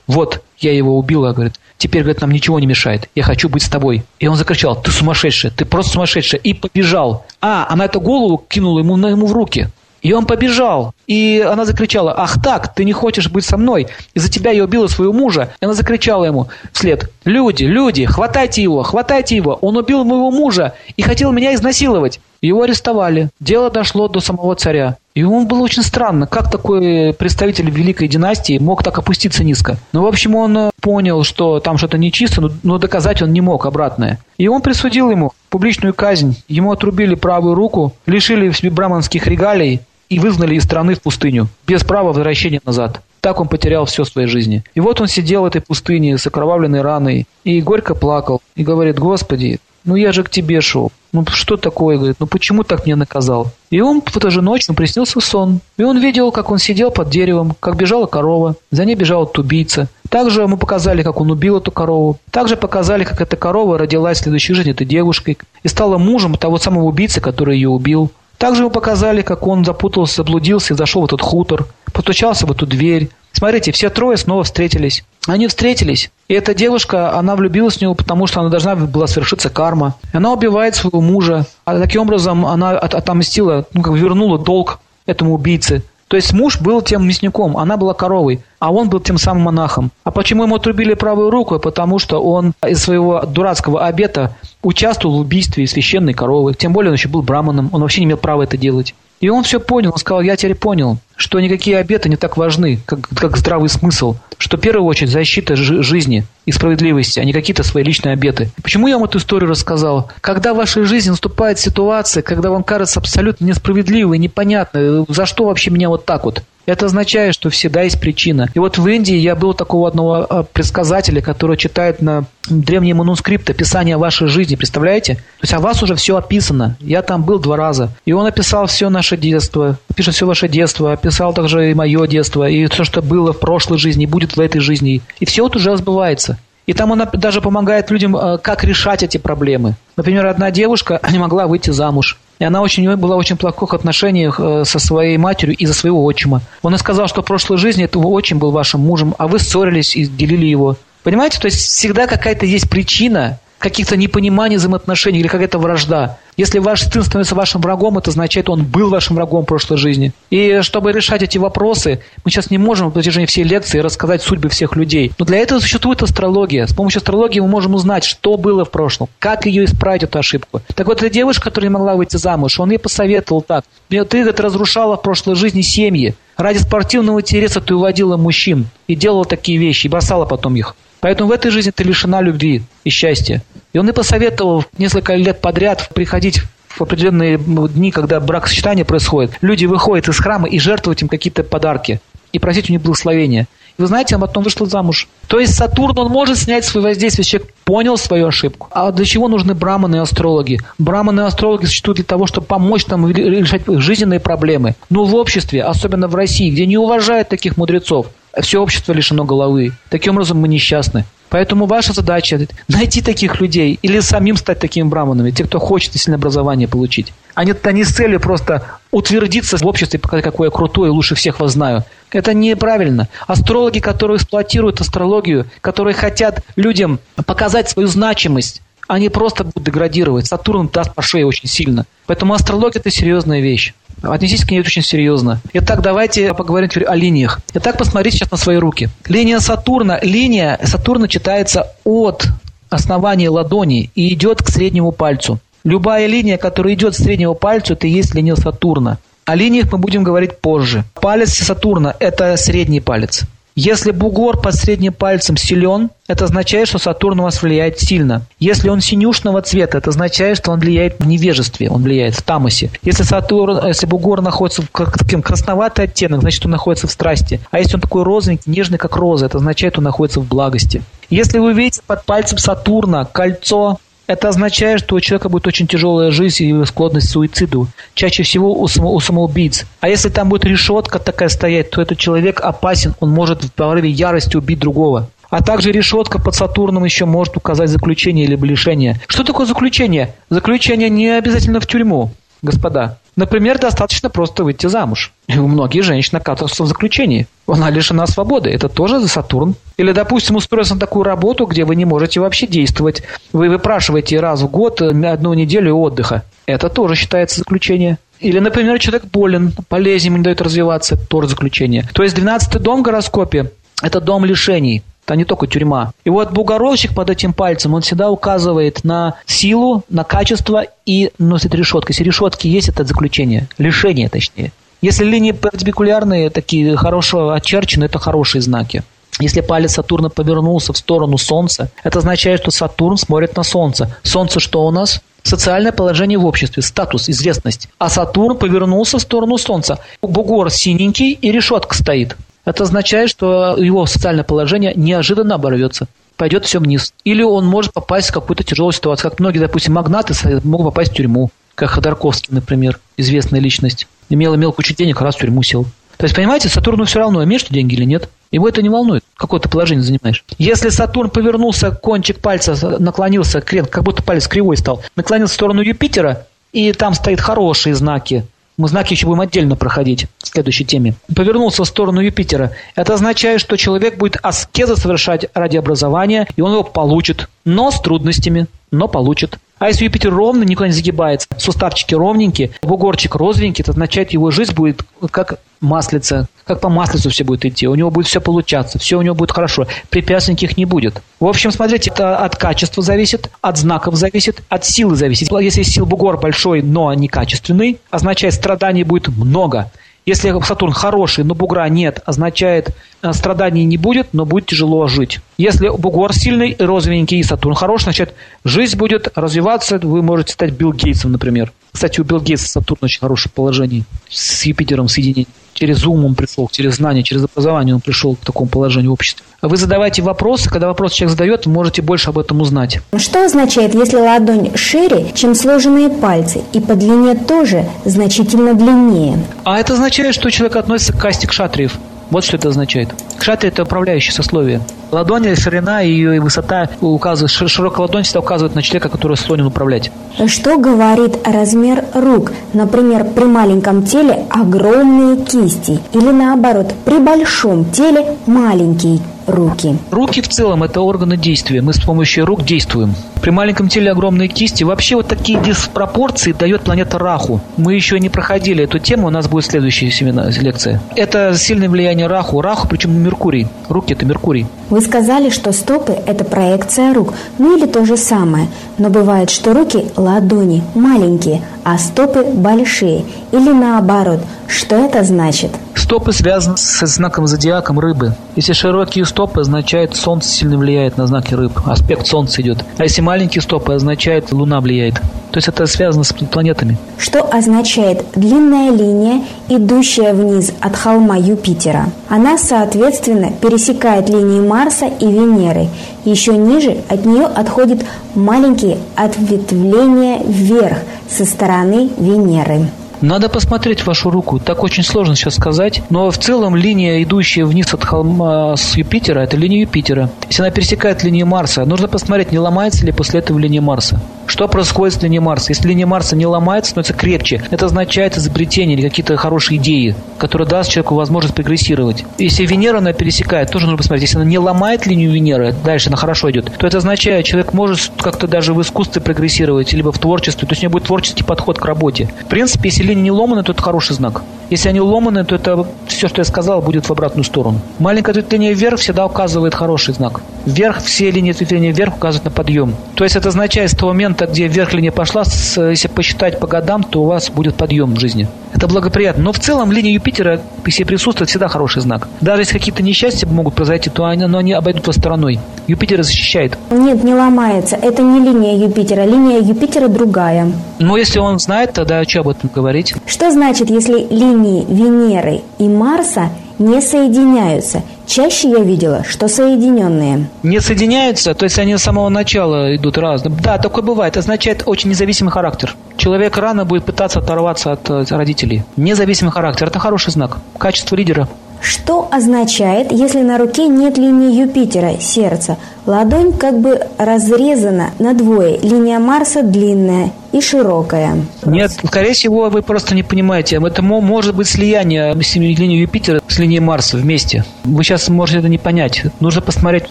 вот, я его убила, говорит. Теперь, говорит, нам ничего не мешает. Я хочу быть с тобой. И он закричал, ты сумасшедший, ты просто сумасшедший. И побежал. А, она эту голову кинула ему, ему в руки. И он побежал. И она закричала, ах так, ты не хочешь быть со мной. Из-за тебя я убила своего мужа. И она закричала ему вслед, люди, люди, хватайте его, хватайте его. Он убил моего мужа и хотел меня изнасиловать. Его арестовали. Дело дошло до самого царя. И ему было очень странно, как такой представитель великой династии мог так опуститься низко. Ну, в общем, он э, понял, что там что-то нечисто, но доказать он не мог обратное. И он присудил ему публичную казнь. Ему отрубили правую руку, лишили браманских регалий и выгнали из страны в пустыню, без права возвращения назад. Так он потерял все в своей жизни. И вот он сидел в этой пустыне с окровавленной раной и горько плакал. И говорит, Господи, ну я же к тебе шел. Ну что такое? Говорит, ну почему так меня наказал? И он в эту же ночь ему приснился сон. И он видел, как он сидел под деревом, как бежала корова. За ней бежал этот убийца. Также ему показали, как он убил эту корову. Также показали, как эта корова родилась в следующей жизни этой девушкой и стала мужем того самого убийцы, который ее убил. Также ему показали, как он запутался, заблудился и зашел в этот хутор, постучался в эту дверь. Смотрите, все трое снова встретились. Они встретились, и эта девушка, она влюбилась в него, потому что она должна была совершиться карма. Она убивает своего мужа, а таким образом она отомстила, ну, как вернула долг этому убийце. То есть муж был тем мясником, она была коровой, а он был тем самым монахом. А почему ему отрубили правую руку? Потому что он из своего дурацкого обета участвовал в убийстве священной коровы. Тем более он еще был браманом, он вообще не имел права это делать. И он все понял, он сказал, я теперь понял, что никакие обеты не так важны, как, как здравый смысл, что в первую очередь защита жизни и справедливости, а не какие-то свои личные обеты. Почему я вам эту историю рассказал? Когда в вашей жизни наступает ситуация, когда вам кажется абсолютно несправедливой, непонятной, за что вообще меня вот так вот? Это означает, что всегда есть причина. И вот в Индии я был такого одного а, предсказателя, который читает на древние манускрипты описание вашей жизни, представляете? То есть о вас уже все описано. Я там был два раза. И он описал все наше детство, пишет все ваше детство, описал также и мое детство, и то, что было в прошлой жизни, будет в этой жизни. И все вот уже сбывается. И там она даже помогает людям, а, как решать эти проблемы. Например, одна девушка не могла выйти замуж. И она очень, была в очень плохих отношениях э, со своей матерью из-за своего отчима. Он и сказал, что в прошлой жизни этого отчим был вашим мужем, а вы ссорились и делили его. Понимаете, то есть всегда какая-то есть причина, каких-то непониманий взаимоотношений или какая-то вражда. Если ваш сын становится вашим врагом, это означает, он был вашим врагом в прошлой жизни. И чтобы решать эти вопросы, мы сейчас не можем в протяжении всей лекции рассказать судьбы всех людей. Но для этого существует астрология. С помощью астрологии мы можем узнать, что было в прошлом, как ее исправить, эту ошибку. Так вот, эта девушка, которая не могла выйти замуж, он ей посоветовал так. Ты, говорит, разрушала в прошлой жизни семьи. Ради спортивного интереса ты уводила мужчин и делала такие вещи, и бросала потом их. Поэтому в этой жизни ты лишена любви и счастья. И он и посоветовал несколько лет подряд приходить в определенные дни, когда бракосочетание происходит, люди выходят из храма и жертвуют им какие-то подарки и просить у них благословения. И вы знаете, она потом вышла замуж. То есть Сатурн, он может снять свое воздействие, человек понял свою ошибку. А для чего нужны браманы и астрологи? Браманы и астрологи существуют для того, чтобы помочь нам решать жизненные проблемы. Но в обществе, особенно в России, где не уважают таких мудрецов, все общество лишено головы. Таким образом, мы несчастны. Поэтому ваша задача найти таких людей или самим стать такими браманами, те, кто хочет сильное образование получить. А не, а не с целью просто утвердиться в обществе, показать, какой я крутой и лучше всех вас знаю. Это неправильно. Астрологи, которые эксплуатируют астрологию, которые хотят людям показать свою значимость, они просто будут деградировать. Сатурн даст по шее очень сильно. Поэтому астрология – это серьезная вещь. Отнеситесь к ней очень серьезно. Итак, давайте поговорим теперь о линиях. Итак, посмотрите сейчас на свои руки. Линия Сатурна. Линия Сатурна читается от основания ладони и идет к среднему пальцу. Любая линия, которая идет к среднему пальцу, это и есть линия Сатурна. О линиях мы будем говорить позже. Палец Сатурна – это средний палец. Если бугор под средним пальцем силен, это означает, что Сатурн у вас влияет сильно. Если он синюшного цвета, это означает, что он влияет в невежестве, он влияет в тамосе. Если Сатурн, если бугор находится в таким красноватый оттенок, значит, он находится в страсти. А если он такой розовенький, нежный, как роза, это означает, он находится в благости. Если вы видите под пальцем Сатурна кольцо это означает, что у человека будет очень тяжелая жизнь и склонность к суициду. Чаще всего у, само, у самоубийц. А если там будет решетка такая стоять, то этот человек опасен, он может в порыве ярости убить другого. А также решетка под Сатурном еще может указать заключение или лишение. Что такое заключение? Заключение не обязательно в тюрьму, господа. Например, достаточно просто выйти замуж. И у многих женщин оказываются в заключении. Она лишена свободы. Это тоже за Сатурн. Или, допустим, устроиться на такую работу, где вы не можете вообще действовать. Вы выпрашиваете раз в год одну неделю отдыха. Это тоже считается заключение. Или, например, человек болен, болезнь ему не дает развиваться, тоже заключение. То есть 12-й дом в гороскопе – это дом лишений. Это не только тюрьма. И вот бугоровщик под этим пальцем, он всегда указывает на силу, на качество и носит решетку. Если решетки есть, это заключение. Лишение, точнее. Если линии перпендикулярные, такие хорошо очерчены, это хорошие знаки. Если палец Сатурна повернулся в сторону Солнца, это означает, что Сатурн смотрит на Солнце. Солнце что у нас? Социальное положение в обществе, статус, известность. А Сатурн повернулся в сторону Солнца. Бугор синенький и решетка стоит. Это означает, что его социальное положение неожиданно оборвется пойдет все вниз. Или он может попасть в какую-то тяжелую ситуацию. Как многие, допустим, магнаты могут попасть в тюрьму. Как Ходорковский, например, известная личность. Имел, имел кучу денег, раз в тюрьму сел. То есть, понимаете, Сатурну все равно, имеешь ты деньги или нет. Его это не волнует, какое ты положение занимаешь. Если Сатурн повернулся, кончик пальца наклонился, как будто палец кривой стал, наклонился в сторону Юпитера, и там стоит хорошие знаки, мы знаки еще будем отдельно проходить в следующей теме. Повернулся в сторону Юпитера. Это означает, что человек будет аскезы совершать ради образования, и он его получит, но с трудностями, но получит. А если Юпитер ровно, никуда не загибается, суставчики ровненькие, бугорчик розовенький, это означает, его жизнь будет как маслица, как по маслицу все будет идти. У него будет все получаться, все у него будет хорошо. Препятствий никаких не будет. В общем, смотрите, это от качества зависит, от знаков зависит, от силы зависит. Если сил бугор большой, но некачественный, означает, страданий будет много. Если Сатурн хороший, но бугра нет, означает, э, страданий не будет, но будет тяжело жить. Если бугор сильный, розовенький и Сатурн хороший, значит, жизнь будет развиваться, вы можете стать Билл Гейтсом, например. Кстати, у Билл Гейтса Сатурн очень хорошее положение с Юпитером соединение. Через ум он пришел, через знание, через образование он пришел к такому положению в обществе. Вы задавайте вопросы, когда вопрос человек задает, можете больше об этом узнать. Что означает, если ладонь шире, чем сложенные пальцы, и по длине тоже значительно длиннее? А это означает, что человек относится к касте кшатриев. Вот что это означает. Кшатри – это управляющее сословие. Ладонь, ширина и ее высота указывают, широкая ладонь всегда указывает на человека, который склонен управлять. Что говорит размер рук? Например, при маленьком теле огромные кисти или наоборот, при большом теле маленькие руки. Руки в целом – это органы действия. Мы с помощью рук действуем. При маленьком теле огромные кисти. Вообще вот такие диспропорции дает планета Раху. Мы еще не проходили эту тему, у нас будет следующая семена, лекция. Это сильное влияние Раху. Раху, причем Меркурий. Руки – это Меркурий. Вы сказали, что стопы – это проекция рук, ну или то же самое. Но бывает, что руки – ладони, маленькие, а стопы – большие. Или наоборот. Что это значит? Стопы связаны со знаком зодиаком рыбы. Если широкие стопы, означает солнце сильно влияет на знаки рыб. Аспект солнца идет. А если маленькие стопы, означает луна влияет. То есть это связано с планетами. Что означает длинная линия, идущая вниз от холма Юпитера? Она, соответственно, пересекает линии Марса и Венеры. Еще ниже от нее отходят маленькие ответвления вверх со стороны Венеры. Надо посмотреть вашу руку. Так очень сложно сейчас сказать. Но в целом линия, идущая вниз от холма с Юпитера, это линия Юпитера. Если она пересекает линию Марса, нужно посмотреть, не ломается ли после этого линия Марса. Что происходит с линией Марса? Если линия Марса не ломается, становится крепче, это означает изобретение или какие-то хорошие идеи, которые даст человеку возможность прогрессировать. Если Венера она пересекает, тоже нужно посмотреть. Если она не ломает линию Венеры, дальше она хорошо идет, то это означает, человек может как-то даже в искусстве прогрессировать, либо в творчестве, то есть у него будет творческий подход к работе. В принципе, если линии не ломаны, то это хороший знак. Если они ломаны, то это все, что я сказал, будет в обратную сторону. Маленькая ответвление вверх всегда указывает хороший знак. Вверх, все линии ответвления вверх указывают на подъем. То есть это означает, с того момента, где вверх линия пошла, если посчитать по годам, то у вас будет подъем в жизни. Это благоприятно. Но в целом линия Юпитера, если присутствует, всегда хороший знак. Даже если какие-то несчастья могут произойти, то они, но они обойдут вас стороной. Юпитер защищает. Нет, не ломается. Это не линия Юпитера. Линия Юпитера другая. Но если он знает, тогда что об этом говорить? Что значит, если линии Венеры и Марса не соединяются? Чаще я видела, что соединенные. Не соединяются, то есть они с самого начала идут разные. Да, такое бывает. Означает очень независимый характер. Человек рано будет пытаться оторваться от э, родителей. Независимый характер – это хороший знак. Качество лидера. Что означает, если на руке нет линии Юпитера, сердца? Ладонь как бы разрезана на двое. Линия Марса длинная и широкая. Нет, скорее всего, вы просто не понимаете. Это может быть слияние линии Юпитера с линией Марса вместе. Вы сейчас можете это не понять. Нужно посмотреть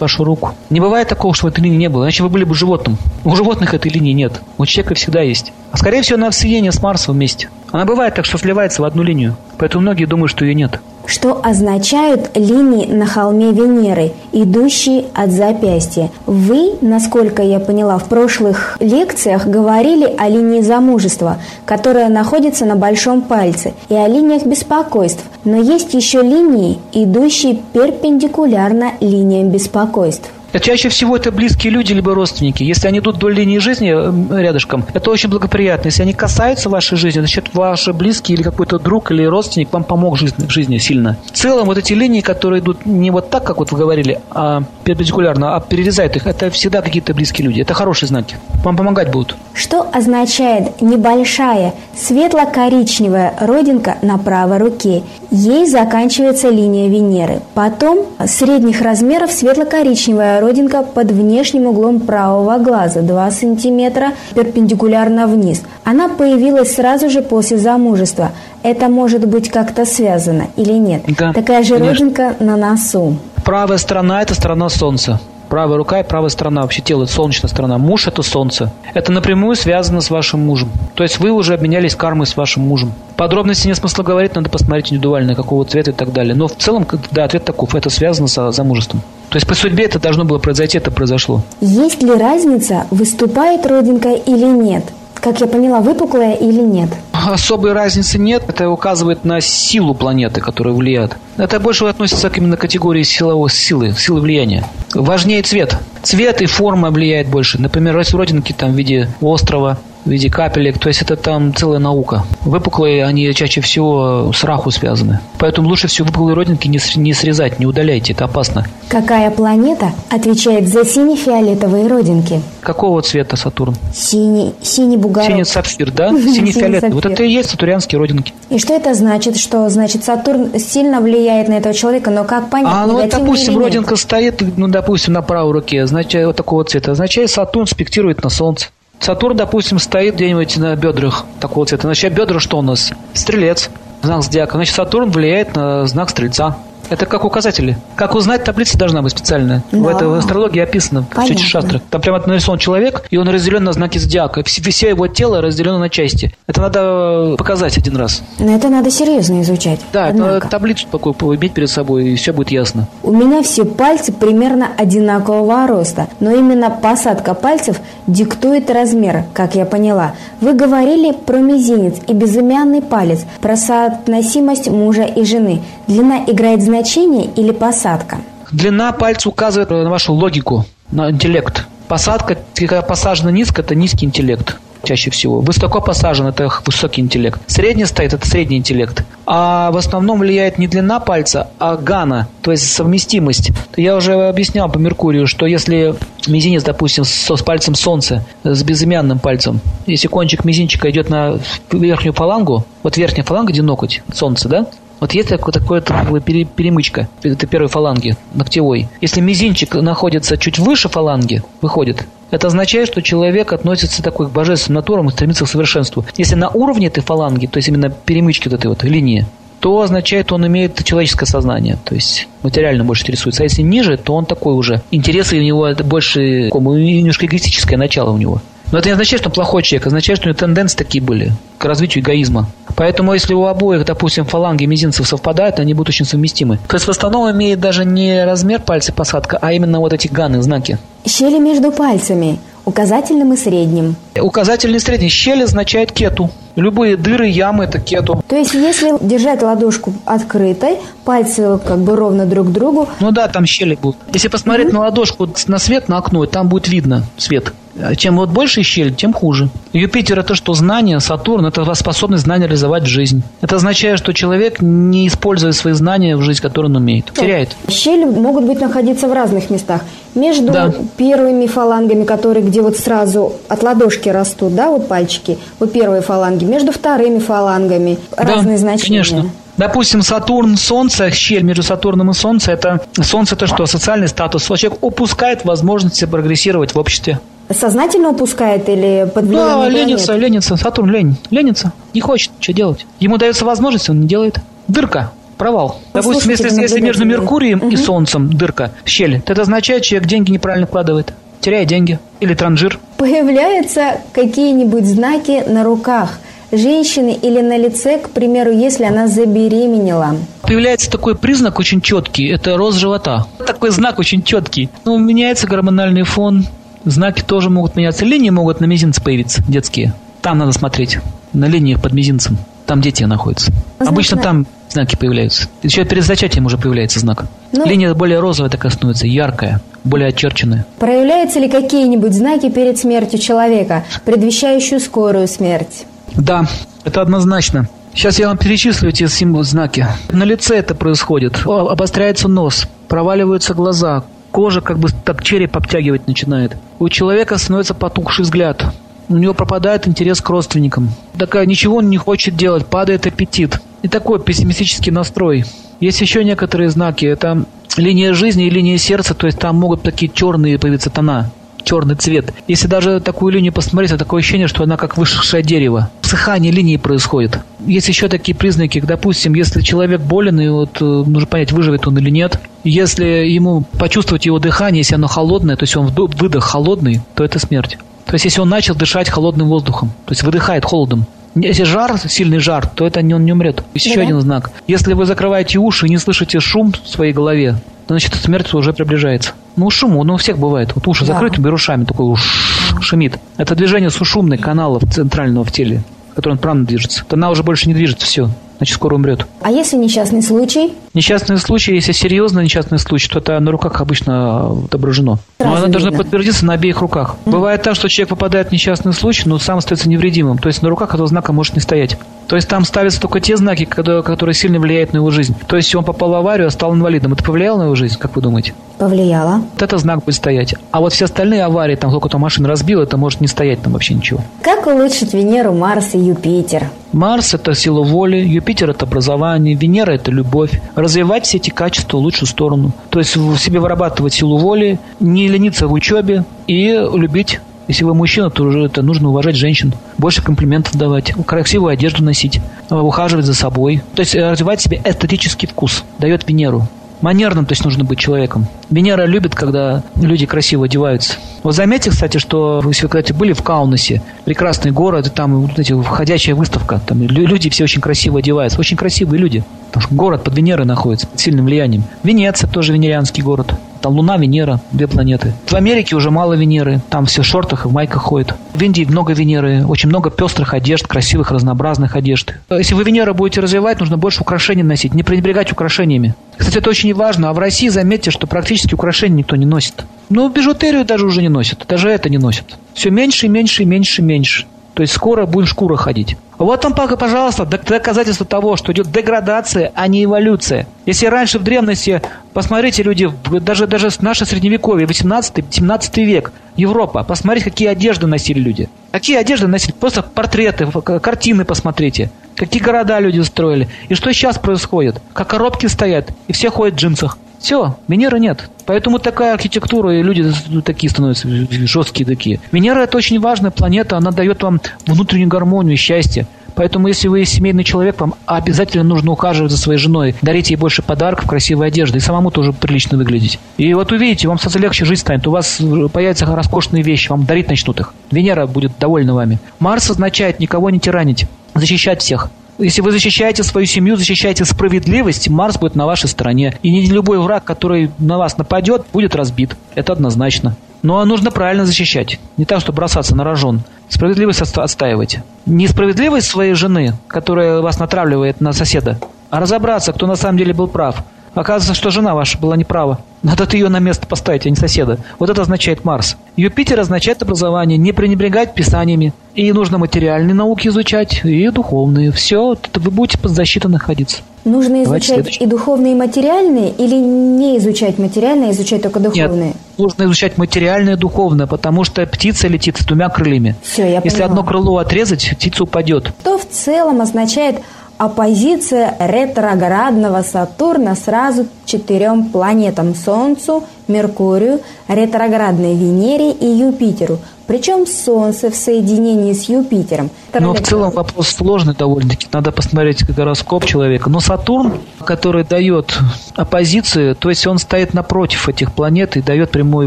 вашу руку. Не бывает такого, что этой линии не было. Иначе вы были бы животным. У животных этой линии нет. У человека всегда есть. А скорее всего, она в слиянии с Марсом вместе. Она бывает так, что сливается в одну линию. Поэтому многие думают, что ее нет что означают линии на холме Венеры, идущие от запястья. Вы, насколько я поняла, в прошлых лекциях говорили о линии замужества, которая находится на большом пальце, и о линиях беспокойств. Но есть еще линии, идущие перпендикулярно линиям беспокойств. Чаще всего это близкие люди либо родственники. Если они идут вдоль линии жизни рядышком, это очень благоприятно. Если они касаются вашей жизни, значит, ваши близкие или какой-то друг или родственник вам помог в жизни, в жизни сильно. В целом, вот эти линии, которые идут не вот так, как вот вы говорили, а перпендикулярно, а перерезают их, это всегда какие-то близкие люди. Это хорошие знаки. Вам помогать будут. Что означает небольшая светло-коричневая родинка на правой руке? Ей заканчивается линия Венеры. Потом средних размеров светло-коричневая родинка под внешним углом правого глаза 2 см перпендикулярно вниз. Она появилась сразу же после замужества. Это может быть как-то связано или нет? Да, Такая же конечно. родинка на носу. Правая сторона – это сторона Солнца. Правая рука и правая сторона, вообще тело, солнечная сторона. Муж – это солнце. Это напрямую связано с вашим мужем. То есть вы уже обменялись кармой с вашим мужем. Подробности не смысла говорить, надо посмотреть индивидуально, какого цвета и так далее. Но в целом, да, ответ таков, это связано с замужеством. То есть по судьбе это должно было произойти, это произошло. Есть ли разница, выступает родинка или нет? Как я поняла, выпуклая или нет? Особой разницы нет. Это указывает на силу планеты, которая влияет. Это больше относится к именно категории силовой силы, силы влияния. Важнее цвет. Цвет и форма влияет больше. Например, родинки там в виде острова, в виде капелек. То есть это там целая наука. Выпуклые, они чаще всего с раху связаны. Поэтому лучше всего выпуклые родинки не, не срезать, не удаляйте, это опасно. Какая планета отвечает за сине-фиолетовые родинки? Какого цвета Сатурн? Синий, синий бугорок. Синий сапфир, да? Синий фиолетовый. Вот это и есть сатурянские родинки. И что это значит? Что значит Сатурн сильно влияет на этого человека, но как понять? А, ну вот, допустим, родинка стоит, ну, допустим, на правой руке, значит, вот такого цвета. Означает, Сатурн спектирует на Солнце. Сатурн, допустим, стоит где-нибудь на бедрах такого цвета. Значит, бедра что у нас? Стрелец, знак зодиака. Значит, Сатурн влияет на знак Стрельца. Это как указатели. Как узнать, таблица должна быть специальная. Да. В этой в астрологии описано Понятно. в шастрах. Там прямо нарисован человек, и он разделен на знаки зодиака. Все, все его тело разделено на части. Это надо показать один раз. Но это надо серьезно изучать. Да, Однако. это таблицу такую иметь перед собой, и все будет ясно. У меня все пальцы примерно одинакового роста, но именно посадка пальцев диктует размер, как я поняла. Вы говорили про мизинец и безымянный палец, про соотносимость мужа и жены. Длина играет значение значение или посадка? Длина пальца указывает на вашу логику, на интеллект. Посадка, когда посажена низко, это низкий интеллект чаще всего. Высоко посажен – это высокий интеллект. Средний стоит – это средний интеллект. А в основном влияет не длина пальца, а гана, то есть совместимость. Я уже объяснял по Меркурию, что если мизинец, допустим, с, с пальцем солнца, с безымянным пальцем, если кончик мизинчика идет на верхнюю фалангу, вот верхняя фаланга, где ноготь, солнце, да, вот есть такое, такое перемычка, это первой фаланги, ногтевой. Если мизинчик находится чуть выше фаланги, выходит, это означает, что человек относится такой к божественным натурам и стремится к совершенству. Если на уровне этой фаланги, то есть именно перемычки вот этой вот линии, то означает, он имеет человеческое сознание, то есть материально больше интересуется. А если ниже, то он такой уже. Интересы у него это больше, немножко эгоистическое начало у него. Но это не означает, что он плохой человек, означает, что у него тенденции такие были к развитию эгоизма. Поэтому, если у обоих, допустим, фаланги мизинцев совпадают, они будут очень совместимы. То есть основном имеет даже не размер пальца посадка, а именно вот эти ганы, знаки. Щели между пальцами, указательным и средним. Указательный и средний. Щель означает кету. Любые дыры, ямы – это кету. То есть, если держать ладошку открытой, пальцы как бы ровно друг к другу. Ну да, там щели будут. Если посмотреть mm-hmm. на ладошку, на свет, на окно, там будет видно свет. Чем вот больше щель, тем хуже. Юпитер это что? Знание, Сатурн это способность знания реализовать в жизнь. Это означает, что человек не использует свои знания в жизнь, которую он умеет. Теряет. Щели могут быть находиться в разных местах. Между да. первыми фалангами, которые где вот сразу от ладошки растут, да, вот пальчики, вот первые фаланги, между вторыми фалангами разные да, значения. Конечно. Допустим, Сатурн, Солнце, щель между Сатурном и Солнцем, это Солнце это что? Социальный статус. Человек упускает возможности прогрессировать в обществе. Сознательно упускает или под влиянием Да, ленится, планет? ленится. Сатурн лень. Ленится. Не хочет что делать. Ему дается возможность, он не делает. Дырка. Провал. Допустим, если, если между Меркурием угу. и Солнцем дырка, щель, то это означает, что человек деньги неправильно вкладывает. Теряет деньги. Или транжир. Появляются какие-нибудь знаки на руках женщины или на лице, к примеру, если она забеременела. Появляется такой признак очень четкий, это рост живота. Такой знак очень четкий. Ну, меняется гормональный фон, Знаки тоже могут меняться. Линии могут на мизинце появиться, детские. Там надо смотреть. На линиях под мизинцем. Там дети находятся. Значит, Обычно там знаки появляются. Еще перед зачатием уже появляется знак. Ну, Линия более розовая такая становится, яркая, более очерченная. Проявляются ли какие-нибудь знаки перед смертью человека, предвещающие скорую смерть? Да, это однозначно. Сейчас я вам перечислю эти символы, знаки. На лице это происходит. Обостряется нос, проваливаются глаза, Кожа как бы так череп обтягивать начинает. У человека становится потухший взгляд. У него пропадает интерес к родственникам. Такая ничего он не хочет делать, падает аппетит. И такой пессимистический настрой. Есть еще некоторые знаки. Это линия жизни и линия сердца, то есть там могут такие черные появиться тона черный цвет. Если даже такую линию посмотреть, то такое ощущение, что она как высохшее дерево. Всыхание линии происходит. Есть еще такие признаки, допустим, если человек болен, и вот э, нужно понять, выживет он или нет. Если ему почувствовать его дыхание, если оно холодное, то есть он выдох холодный, то это смерть. То есть если он начал дышать холодным воздухом, то есть выдыхает холодом, если жар, сильный жар, то это он не умрет. Есть да. еще один знак. Если вы закрываете уши и не слышите шум в своей голове, значит смерть уже приближается. Ну, шуму, ну, у всех бывает. Вот уши да. закрыты берушами, такой уш, шумит. Это движение сушумной каналов центрального в теле, который он правильно движется. Она уже больше не движется, все значит, скоро умрет. А если несчастный случай? Несчастный случай, если серьезно несчастный случай, то это на руках обычно отображено. Но она должна подтвердиться на обеих руках. Mm-hmm. Бывает так, что человек попадает в несчастный случай, но сам остается невредимым. То есть на руках этого знака может не стоять. То есть там ставятся только те знаки, которые сильно влияют на его жизнь. То есть если он попал в аварию, а стал инвалидом, это повлияло на его жизнь, как вы думаете? Повлияло. Вот это знак будет стоять. А вот все остальные аварии, там сколько-то машин разбил, это может не стоять там вообще ничего. Как улучшить Венеру, Марс и Юпитер? Марс – это сила воли, Юпитер – это образование, Венера – это любовь. Развивать все эти качества в лучшую сторону. То есть в себе вырабатывать силу воли, не лениться в учебе и любить если вы мужчина, то уже это нужно уважать женщин, больше комплиментов давать, красивую одежду носить, ухаживать за собой. То есть развивать себе эстетический вкус, дает Венеру. Манерным, то есть нужно быть человеком. Венера любит, когда люди красиво одеваются. Вот заметьте, кстати, что если вы, кстати, были в Каунасе, прекрасный город, и там эти входящая выставка, там люди все очень красиво одеваются, очень красивые люди. Потому что город под Венерой находится, под сильным влиянием. Венеция тоже венерианский город. Там Луна, Венера, две планеты. В Америке уже мало Венеры. Там все в шортах и в майках ходят. В Индии много Венеры. Очень много пестрых одежд, красивых, разнообразных одежд. Если вы Венеру будете развивать, нужно больше украшений носить. Не пренебрегать украшениями. Кстати, это очень важно. А в России, заметьте, что практически украшений никто не носит. Ну, бижутерию даже уже не носят. Даже это не носят. Все меньше, меньше, меньше, меньше. То есть скоро будем шкура ходить. Вот вам, пожалуйста, доказательство того, что идет деградация, а не эволюция. Если раньше в древности, посмотрите, люди, даже, даже наше средневековье, 18-17 век, Европа, посмотрите, какие одежды носили люди. Какие одежды носили? Просто портреты, картины посмотрите. Какие города люди строили. И что сейчас происходит? Как коробки стоят, и все ходят в джинсах. Все, Венеры нет. Поэтому такая архитектура, и люди такие становятся жесткие такие. Венера это очень важная планета, она дает вам внутреннюю гармонию, счастье. Поэтому, если вы семейный человек, вам обязательно нужно ухаживать за своей женой, дарить ей больше подарков, красивой одежды и самому тоже прилично выглядеть. И вот увидите, вам сразу легче жить станет. У вас появятся роскошные вещи, вам дарить начнут их. Венера будет довольна вами. Марс означает никого не тиранить, защищать всех. Если вы защищаете свою семью, защищаете справедливость, Марс будет на вашей стороне. И не любой враг, который на вас нападет, будет разбит. Это однозначно. Но нужно правильно защищать. Не так, что бросаться на рожон. Справедливость отстаивать. Не справедливость своей жены, которая вас натравливает на соседа, а разобраться, кто на самом деле был прав. Оказывается, что жена ваша была неправа. Надо ее на место поставить, а не соседа. Вот это означает Марс. Юпитер означает образование, не пренебрегать писаниями. И нужно материальные науки изучать, и духовные. Все, вы будете под защитой находиться. Нужно изучать и духовные, и материальные, или не изучать материальные, а изучать только духовные? Нет, нужно изучать материальное и духовное, потому что птица летит с двумя крыльями. Все, я Если поняла. одно крыло отрезать, птица упадет. Что в целом означает оппозиция ретроградного Сатурна сразу четырем планетам – Солнцу, Меркурию, ретроградной Венере и Юпитеру. Причем Солнце в соединении с Юпитером. Но в целом вопрос сложный довольно-таки. Надо посмотреть гороскоп человека. Но Сатурн, который дает оппозицию, то есть он стоит напротив этих планет и дает прямое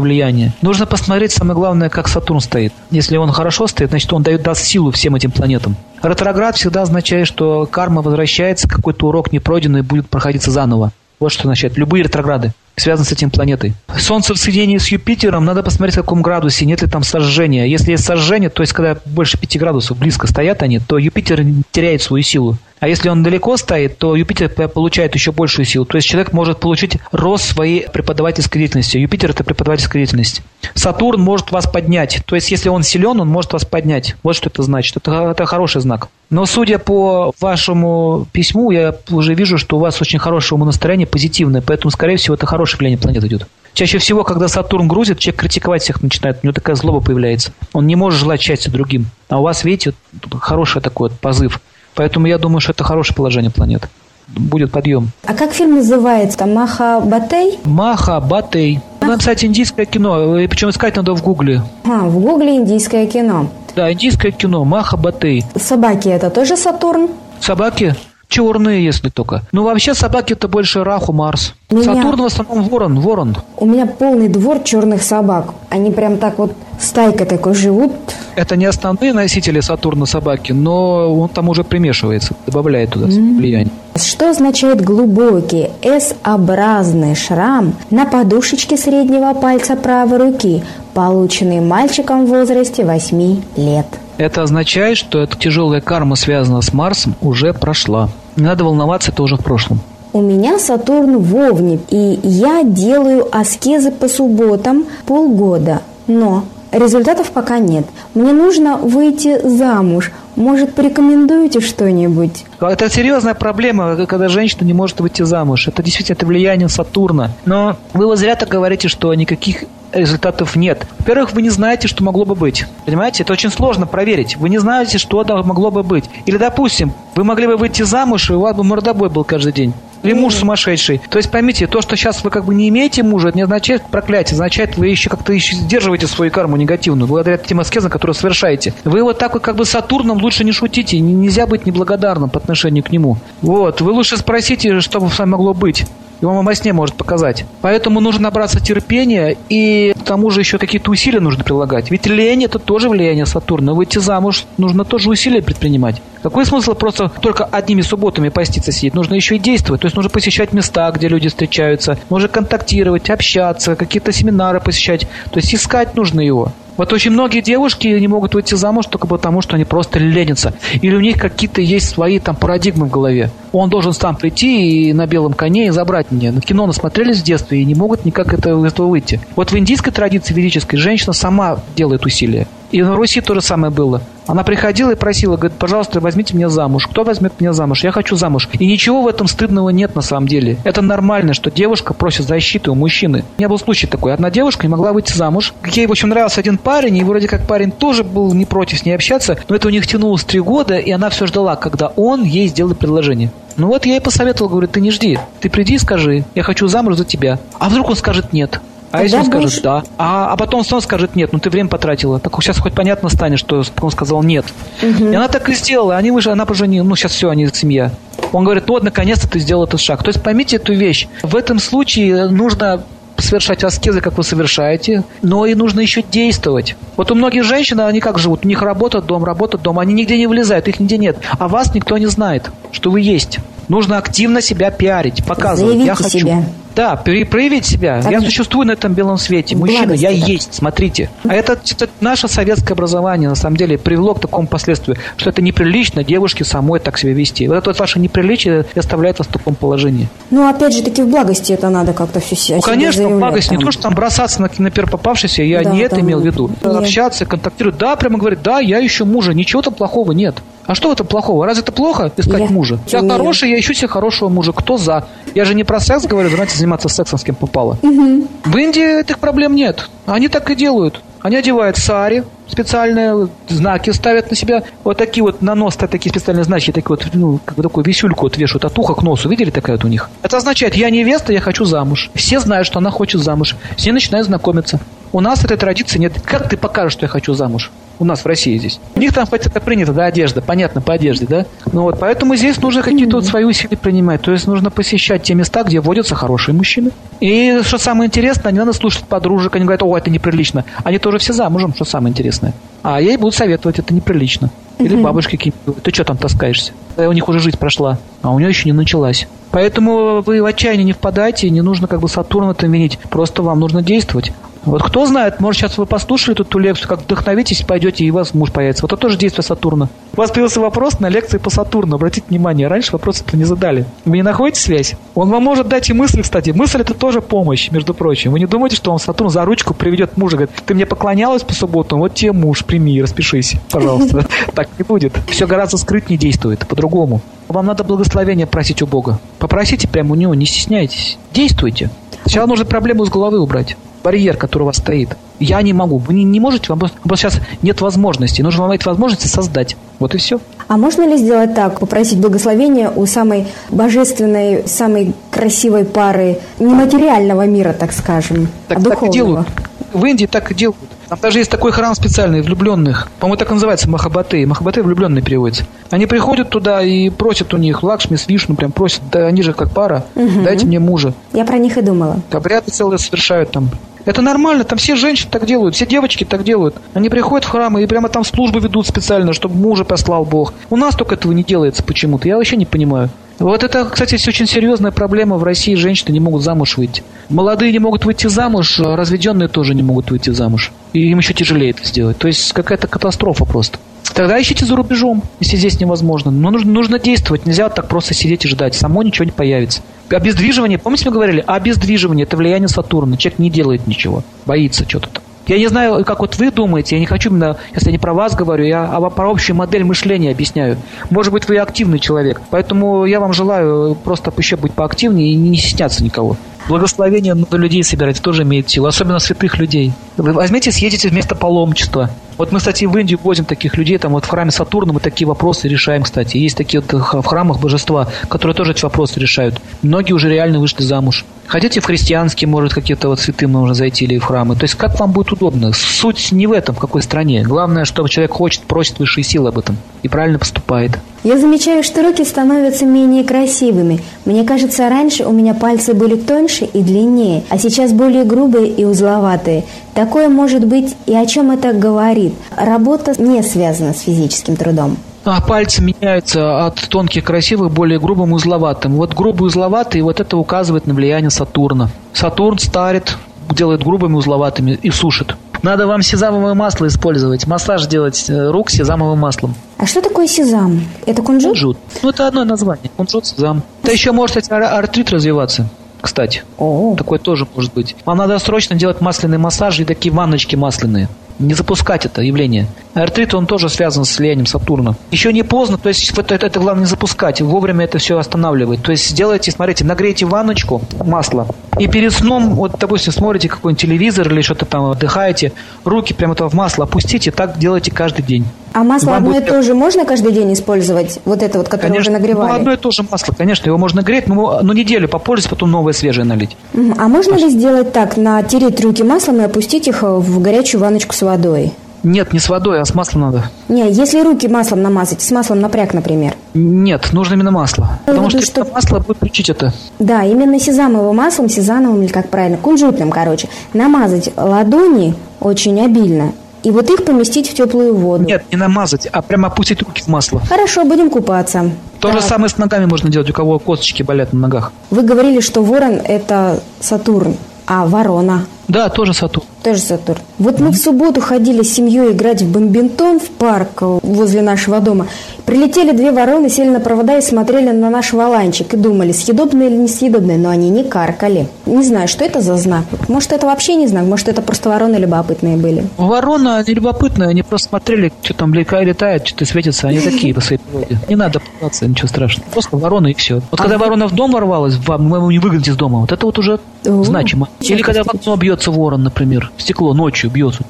влияние. Нужно посмотреть, самое главное, как Сатурн стоит. Если он хорошо стоит, значит он дает даст силу всем этим планетам. Ретроград всегда означает, что карма возвращается, какой-то урок не пройденный будет проходиться заново. Вот что означает. Любые ретрограды связаны с этим планетой. Солнце в соединении с Юпитером, надо посмотреть, в каком градусе, нет ли там сожжения. Если есть сожжение, то есть когда больше 5 градусов близко стоят они, то Юпитер теряет свою силу. А если он далеко стоит, то Юпитер получает еще большую силу. То есть человек может получить рост своей преподавательской деятельности. Юпитер – это преподавательская деятельность. Сатурн может вас поднять. То есть если он силен, он может вас поднять. Вот что это значит. Это, это хороший знак. Но судя по вашему письму, я уже вижу, что у вас очень хорошее умонастроение, позитивное. Поэтому, скорее всего, это хорошее влияние планет идет. Чаще всего, когда Сатурн грузит, человек критиковать всех начинает, у него такая злоба появляется. Он не может желать счастья другим. А у вас, видите, хороший такой вот позыв. Поэтому я думаю, что это хорошее положение планет. Будет подъем. А как фильм называется? Маха Батей? Маха Батей. Надо написать индийское кино, причем искать надо в Гугле. А, в Гугле индийское кино. Да, индийское кино, Маха Батей. Собаки это тоже Сатурн? Собаки? Черные, если только. Ну, вообще собаки это больше Раху, Марс. Меня... Сатурн в основном ворон, ворон. У меня полный двор черных собак. Они прям так вот стайкой такой живут. Это не основные носители Сатурна собаки, но он там уже примешивается, добавляет туда mm-hmm. влияние. Что означает глубокий S-образный шрам на подушечке среднего пальца правой руки, полученный мальчиком в возрасте 8 лет? Это означает, что эта тяжелая карма, связанная с Марсом, уже прошла. Не надо волноваться, это уже в прошлом. У меня Сатурн в Овне, и я делаю аскезы по субботам полгода. Но результатов пока нет. Мне нужно выйти замуж. Может, порекомендуете что-нибудь? Это серьезная проблема, когда женщина не может выйти замуж. Это действительно это влияние Сатурна. Но вы вот зря так говорите, что никаких результатов нет. Во-первых, вы не знаете, что могло бы быть. Понимаете, это очень сложно проверить. Вы не знаете, что могло бы быть. Или, допустим, вы могли бы выйти замуж, и у вас бы мордобой был каждый день. Или муж сумасшедший. То есть поймите, то, что сейчас вы как бы не имеете мужа, это не означает проклятие, означает, вы еще как-то еще сдерживаете свою карму негативную, благодаря тем аскезам, которые совершаете. Вы вот так вот как бы с Сатурном лучше не шутите, нельзя быть неблагодарным по отношению к нему. Вот, вы лучше спросите, что бы с вами могло быть и вам во сне может показать. Поэтому нужно набраться терпения и к тому же еще какие-то усилия нужно прилагать. Ведь лень это тоже влияние Сатурна. Выйти замуж нужно тоже усилия предпринимать. Какой смысл просто только одними субботами поститься сидеть? Нужно еще и действовать. То есть нужно посещать места, где люди встречаются. Нужно контактировать, общаться, какие-то семинары посещать. То есть искать нужно его. Вот очень многие девушки не могут выйти замуж только потому, что они просто ленятся. Или у них какие-то есть свои там парадигмы в голове. Он должен сам прийти и на белом коне и забрать меня. На кино насмотрелись в детстве и не могут никак этого выйти. Вот в индийской традиции ведической женщина сама делает усилия. И на Руси то же самое было. Она приходила и просила, говорит, пожалуйста, возьмите меня замуж. Кто возьмет меня замуж? Я хочу замуж. И ничего в этом стыдного нет на самом деле. Это нормально, что девушка просит защиты у мужчины. У меня был случай такой. Одна девушка не могла выйти замуж. Ей, в общем, нравился один парень, и вроде как парень тоже был не против с ней общаться, но это у них тянулось три года, и она все ждала, когда он ей сделает предложение. Ну вот я ей посоветовал, говорю, ты не жди, ты приди и скажи, я хочу замуж за тебя. А вдруг он скажет нет? А если он будешь... скажет да? А, а потом снова скажет нет, ну ты время потратила. Так сейчас хоть понятно станет, что он сказал нет. Угу. И она так и сделала. Они вышли, она поженила. Ну, сейчас все, они семья. Он говорит, ну вот наконец-то ты сделал этот шаг. То есть поймите эту вещь. В этом случае нужно совершать аскезы, как вы совершаете, но и нужно еще действовать. Вот у многих женщин, они как живут? У них работа, дом, работа, дом. Они нигде не вылезают, их нигде нет. А вас никто не знает, что вы есть. Нужно активно себя пиарить, показывать. Заявите я хочу. себя. Да, проявить себя. Так, я существую на этом белом свете. Мужчина, я так. есть, смотрите. А это, это наше советское образование, на самом деле, привело к такому последствию, что это неприлично девушке самой так себя вести. Вот это вот ваше неприличие оставляет вас в таком положении. Ну, опять же таки, в благости это надо как-то все Ну, конечно, в благости. Там. Не то, что там бросаться на, на первый попавшийся, я да, не это имел в виду. Нет. Общаться, контактировать. Да, прямо говорит, да, я ищу мужа, ничего там плохого нет. А что это плохого? Разве это плохо искать я, мужа? Я нет. хороший, я ищу себе хорошего мужа. Кто за? Я же не про секс говорю, давайте заниматься сексом с кем попало. Угу. В Индии этих проблем нет. Они так и делают. Они одевают сари, специальные знаки ставят на себя. Вот такие вот на нос такие специальные знаки, такие вот, ну, как бы такую висюльку вот вешают от уха к носу. Видели такая вот у них? Это означает, я невеста, я хочу замуж. Все знают, что она хочет замуж. Все начинают знакомиться. У нас этой традиции нет. Как ты покажешь, что я хочу замуж? У нас в России здесь. У них там хоть это принято, да, одежда, понятно, по одежде, да. Ну вот, поэтому здесь нужно какие-то вот свои усилия принимать. То есть нужно посещать те места, где водятся хорошие мужчины. И что самое интересное, не надо слушать подружек, они говорят, о, это неприлично. Они тоже все замужем, что самое интересное. А ей будут советовать, это неприлично. Или бабушки какие-нибудь, ты что там таскаешься? У них уже жизнь прошла, а у нее еще не началась. Поэтому вы в отчаяние не впадайте, не нужно как бы Сатурна этом винить. Просто вам нужно действовать. Вот кто знает, может, сейчас вы послушали эту лекцию, как вдохновитесь, пойдете, и у вас муж появится. Вот это тоже действие Сатурна. У вас появился вопрос на лекции по Сатурну. Обратите внимание, раньше вопросы не задали. Вы не находите связь? Он вам может дать и мысли, кстати. Мысль это тоже помощь, между прочим. Вы не думаете, что он Сатурн за ручку приведет мужа, говорит, ты мне поклонялась по субботам, вот тебе муж, прими, распишись, пожалуйста. Так не будет. Все гораздо скрытнее действует, по-другому. Вам надо благословения просить у Бога. Попросите прямо у него, не стесняйтесь. Действуйте. Сначала нужно проблему с головы убрать барьер, который у вас стоит. Я не могу. Вы не, не можете, вам просто, сейчас нет возможности. Нужно вам эти возможности создать. Вот и все. А можно ли сделать так, попросить благословения у самой божественной, самой красивой пары нематериального мира, так скажем, так, а так и делают. В Индии так и делают. Там даже есть такой храм специальный влюбленных. По-моему, так и называется Махабаты. Махабаты влюбленные переводятся. Они приходят туда и просят у них Лакшми с Вишну, прям просят, да они же как пара, угу. дайте мне мужа. Я про них и думала. Обряды целые совершают там. Это нормально, там все женщины так делают, все девочки так делают. Они приходят в храмы и прямо там службы ведут специально, чтобы мужа послал Бог. У нас только этого не делается почему-то, я вообще не понимаю. Вот это, кстати, очень серьезная проблема. В России женщины не могут замуж выйти. Молодые не могут выйти замуж, разведенные тоже не могут выйти замуж. И им еще тяжелее это сделать. То есть какая-то катастрофа просто. Тогда ищите за рубежом, если здесь невозможно. Но нужно, нужно действовать. Нельзя вот так просто сидеть и ждать. Само ничего не появится. Обездвиживание, помните, мы говорили? Обездвиживание – это влияние Сатурна. Человек не делает ничего. Боится что-то там. Я не знаю, как вот вы думаете, я не хочу именно, если я не про вас говорю, я а про общую модель мышления объясняю. Может быть, вы активный человек, поэтому я вам желаю просто еще быть поактивнее и не стесняться никого. Благословение на людей собирать тоже имеет силу, особенно святых людей. Вы возьмите, съедете вместо паломничества. Вот мы, кстати, в Индию возим таких людей, там вот в храме Сатурна мы такие вопросы решаем, кстати. Есть такие вот в храмах божества, которые тоже эти вопросы решают. Многие уже реально вышли замуж. Хотите в христианские, может, какие-то вот святым нужно зайти или в храмы. То есть как вам будет удобно. Суть не в этом, в какой стране. Главное, что человек хочет, просит высшие силы об этом и правильно поступает. Я замечаю, что руки становятся менее красивыми. Мне кажется, раньше у меня пальцы были тоньше и длиннее, а сейчас более грубые и узловатые. Такое может быть и о чем это говорит. Работа не связана с физическим трудом. А пальцы меняются от тонких красивых более грубым узловатым. Вот грубый узловатый, вот это указывает на влияние Сатурна. Сатурн старит, делает грубыми узловатыми и сушит. Надо вам сезамовое масло использовать. Массаж делать э, рук сезамовым маслом. А что такое сезам? Это кунжут? Кунжут. Ну, это одно название. Кунжут, сезам. Это еще может, кстати, артрит развиваться кстати. О. Такое тоже может быть. Вам надо срочно делать масляный массаж и такие ванночки масляные не запускать это явление. Артрит, он тоже связан с влиянием Сатурна. Еще не поздно, то есть это, это, это главное не запускать, вовремя это все останавливать. То есть сделайте, смотрите, нагрейте ванночку масла, и перед сном, вот, допустим, смотрите какой-нибудь телевизор или что-то там, отдыхаете, руки прямо это в масло опустите, так делайте каждый день. А масло Вам одно будет... и то же можно каждый день использовать? Вот это вот, которое конечно, уже нагревали? Ну, одно и то же масло, конечно, его можно греть, но ну, неделю попользоваться, потом новое свежее налить. А можно Паш... ли сделать так, натереть руки маслом и опустить их в горячую ванночку с водой? Нет, не с водой, а с маслом надо. Не, если руки маслом намазать, с маслом напряг, например. Нет, нужно именно масло. Потому что, что масло будет лечить это. Да, именно сезамовым маслом, сезановым или как правильно, кунжутным, короче. Намазать ладони очень обильно и вот их поместить в теплую воду. Нет, не намазать, а прямо опустить руки в масло. Хорошо, будем купаться. То так. же самое с ногами можно делать, у кого косточки болят на ногах. Вы говорили, что ворон – это Сатурн, а ворона – да, тоже Сатурн. Тоже Сатурн. Вот мы в субботу ходили с семьей играть в бомбинтон в парк возле нашего дома. Прилетели две вороны, сели на провода и смотрели на наш валанчик и думали, съедобные или несъедобные, но они не каркали. Не знаю, что это за знак. Может, это вообще не знак, может, это просто вороны любопытные были. Ворона они любопытные, они просто смотрели, что там летает, что-то светится, они такие по своей природе. Не надо пытаться, ничего страшного. Просто вороны и все. Вот когда ворона в дом ворвалась, мы его не выгнать из дома, вот это вот уже значимо. Или когда в окно бьется ворон, например, стекло ночью бьется,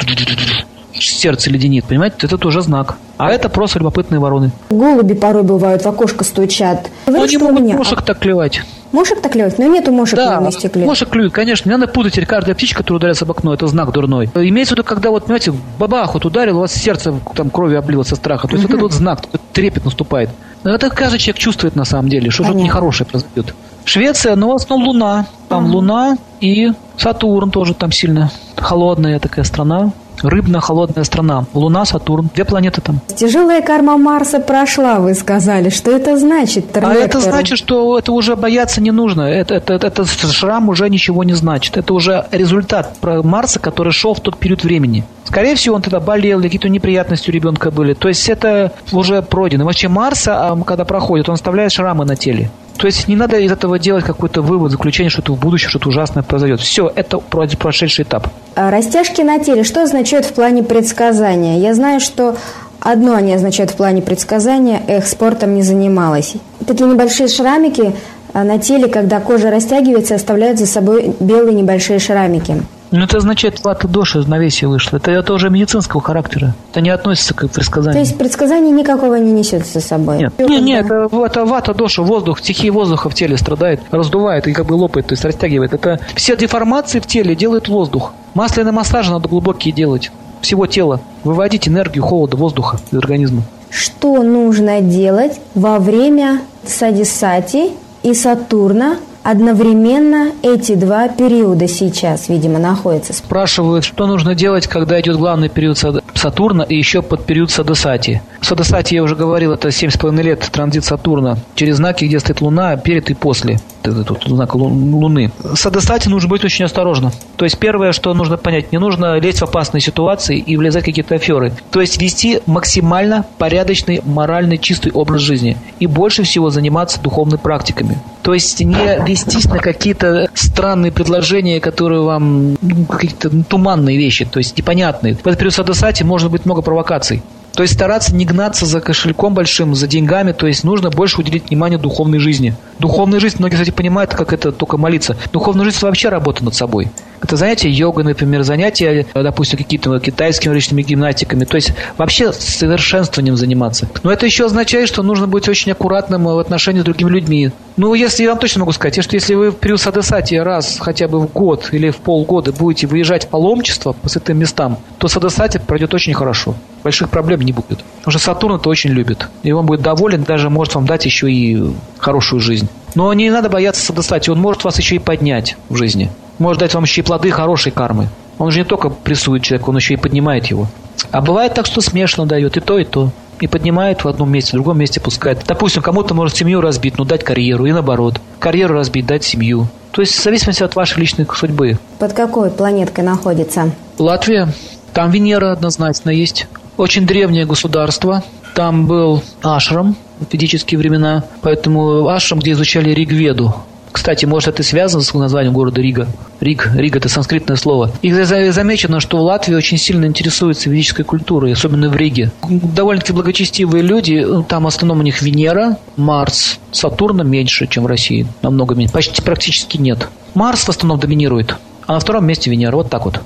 сердце леденит, понимаете, это тоже знак. А это просто любопытные вороны. Голуби порой бывают, в окошко стучат. Но они могут меня... мушек так клевать. Мошек так клевать? Но нету мошек да, на стекле. мошек клюют, конечно. Не надо путать каждая птичка, которая ударяется об окно, это знак дурной. Имеется в виду, когда вот, понимаете, бабах вот ударил, у вас сердце там кровью облило со страха. То есть вот этот вот знак, трепет наступает. Это каждый человек чувствует на самом деле, что что-то нехорошее произойдет. Швеция, ну, в основном Луна. Там ага. Луна и Сатурн тоже там сильно холодная такая страна. Рыбно-холодная страна. Луна, Сатурн. Две планеты там. Тяжелая карма Марса прошла, вы сказали. Что это значит? А это значит, что это уже бояться не нужно. Это, это, это, это шрам уже ничего не значит. Это уже результат про Марса, который шел в тот период времени. Скорее всего, он тогда болел, какие-то неприятности у ребенка были. То есть это уже пройдено. Вообще Марса, а, когда проходит, он оставляет шрамы на теле. То есть не надо из этого делать какой-то вывод, заключение, что это в будущем что-то ужасное произойдет. Все, это прошедший этап. А растяжки на теле, что означает в плане предсказания? Я знаю, что одно они означают в плане предсказания, эх, спортом не занималась. Такие небольшие шрамики а, на теле, когда кожа растягивается, оставляют за собой белые небольшие шрамики. Ну, это означает, вата доши равновесие вышло. Это, это уже медицинского характера. Это не относится к предсказанию. То есть предсказание никакого не несет за собой? Нет, нет, нет это, это вата доша, воздух, стихия воздуха в теле страдает, раздувает и как бы лопает, то есть растягивает. Это все деформации в теле делает воздух. Масляный массаж надо глубокие делать. Всего тела. Выводить энергию холода, воздуха из организма. Что нужно делать во время садисати и Сатурна Одновременно эти два периода сейчас, видимо, находятся. Спрашивают, что нужно делать, когда идет главный период Сатурна и еще под период Садасати. Садасати, я уже говорил, это 7,5 лет транзит Сатурна через знаки, где стоит Луна, перед и после тут знак Луны. С Адесати нужно быть очень осторожно. То есть первое, что нужно понять, не нужно лезть в опасные ситуации и влезать в какие-то аферы. То есть вести максимально порядочный, моральный, чистый образ жизни. И больше всего заниматься духовными практиками. То есть не вестись на какие-то странные предложения, которые вам ну, какие-то туманные вещи, то есть непонятные. В этот период Садасати может быть много провокаций. То есть стараться не гнаться за кошельком большим, за деньгами, то есть нужно больше уделить внимание духовной жизни. Духовная жизнь, многие, кстати, понимают, как это только молиться. Духовная жизнь – это вообще работа над собой. Это занятия йога, например, занятия, допустим, какие-то китайскими различными гимнастиками. То есть вообще совершенствованием заниматься. Но это еще означает, что нужно быть очень аккуратным в отношении с другими людьми. Ну, если я вам точно могу сказать, что если вы в период садасати раз хотя бы в год или в полгода будете выезжать в паломничество по святым местам, то садасати пройдет очень хорошо. Больших проблем не будет. Потому что Сатурн это очень любит. И он будет доволен, даже может вам дать еще и хорошую жизнь. Но не надо бояться садасати, он может вас еще и поднять в жизни может дать вам еще и плоды хорошей кармы. Он же не только прессует человека, он еще и поднимает его. А бывает так, что смешно дает и то, и то. И поднимает в одном месте, в другом месте пускает. Допустим, кому-то может семью разбить, но дать карьеру, и наоборот. Карьеру разбить, дать семью. То есть в зависимости от вашей личной судьбы. Под какой планеткой находится? Латвия. Там Венера однозначно есть. Очень древнее государство. Там был ашрам в ведические времена. Поэтому ашрам, где изучали Ригведу, кстати, может, это связано с названием города Рига. Риг, Рига – это санскритное слово. И замечено, что в Латвии очень сильно интересуются ведической культурой, особенно в Риге. Довольно-таки благочестивые люди, там в основном у них Венера, Марс, Сатурна меньше, чем в России, намного меньше, почти практически нет. Марс в основном доминирует, а на втором месте Венера, вот так вот.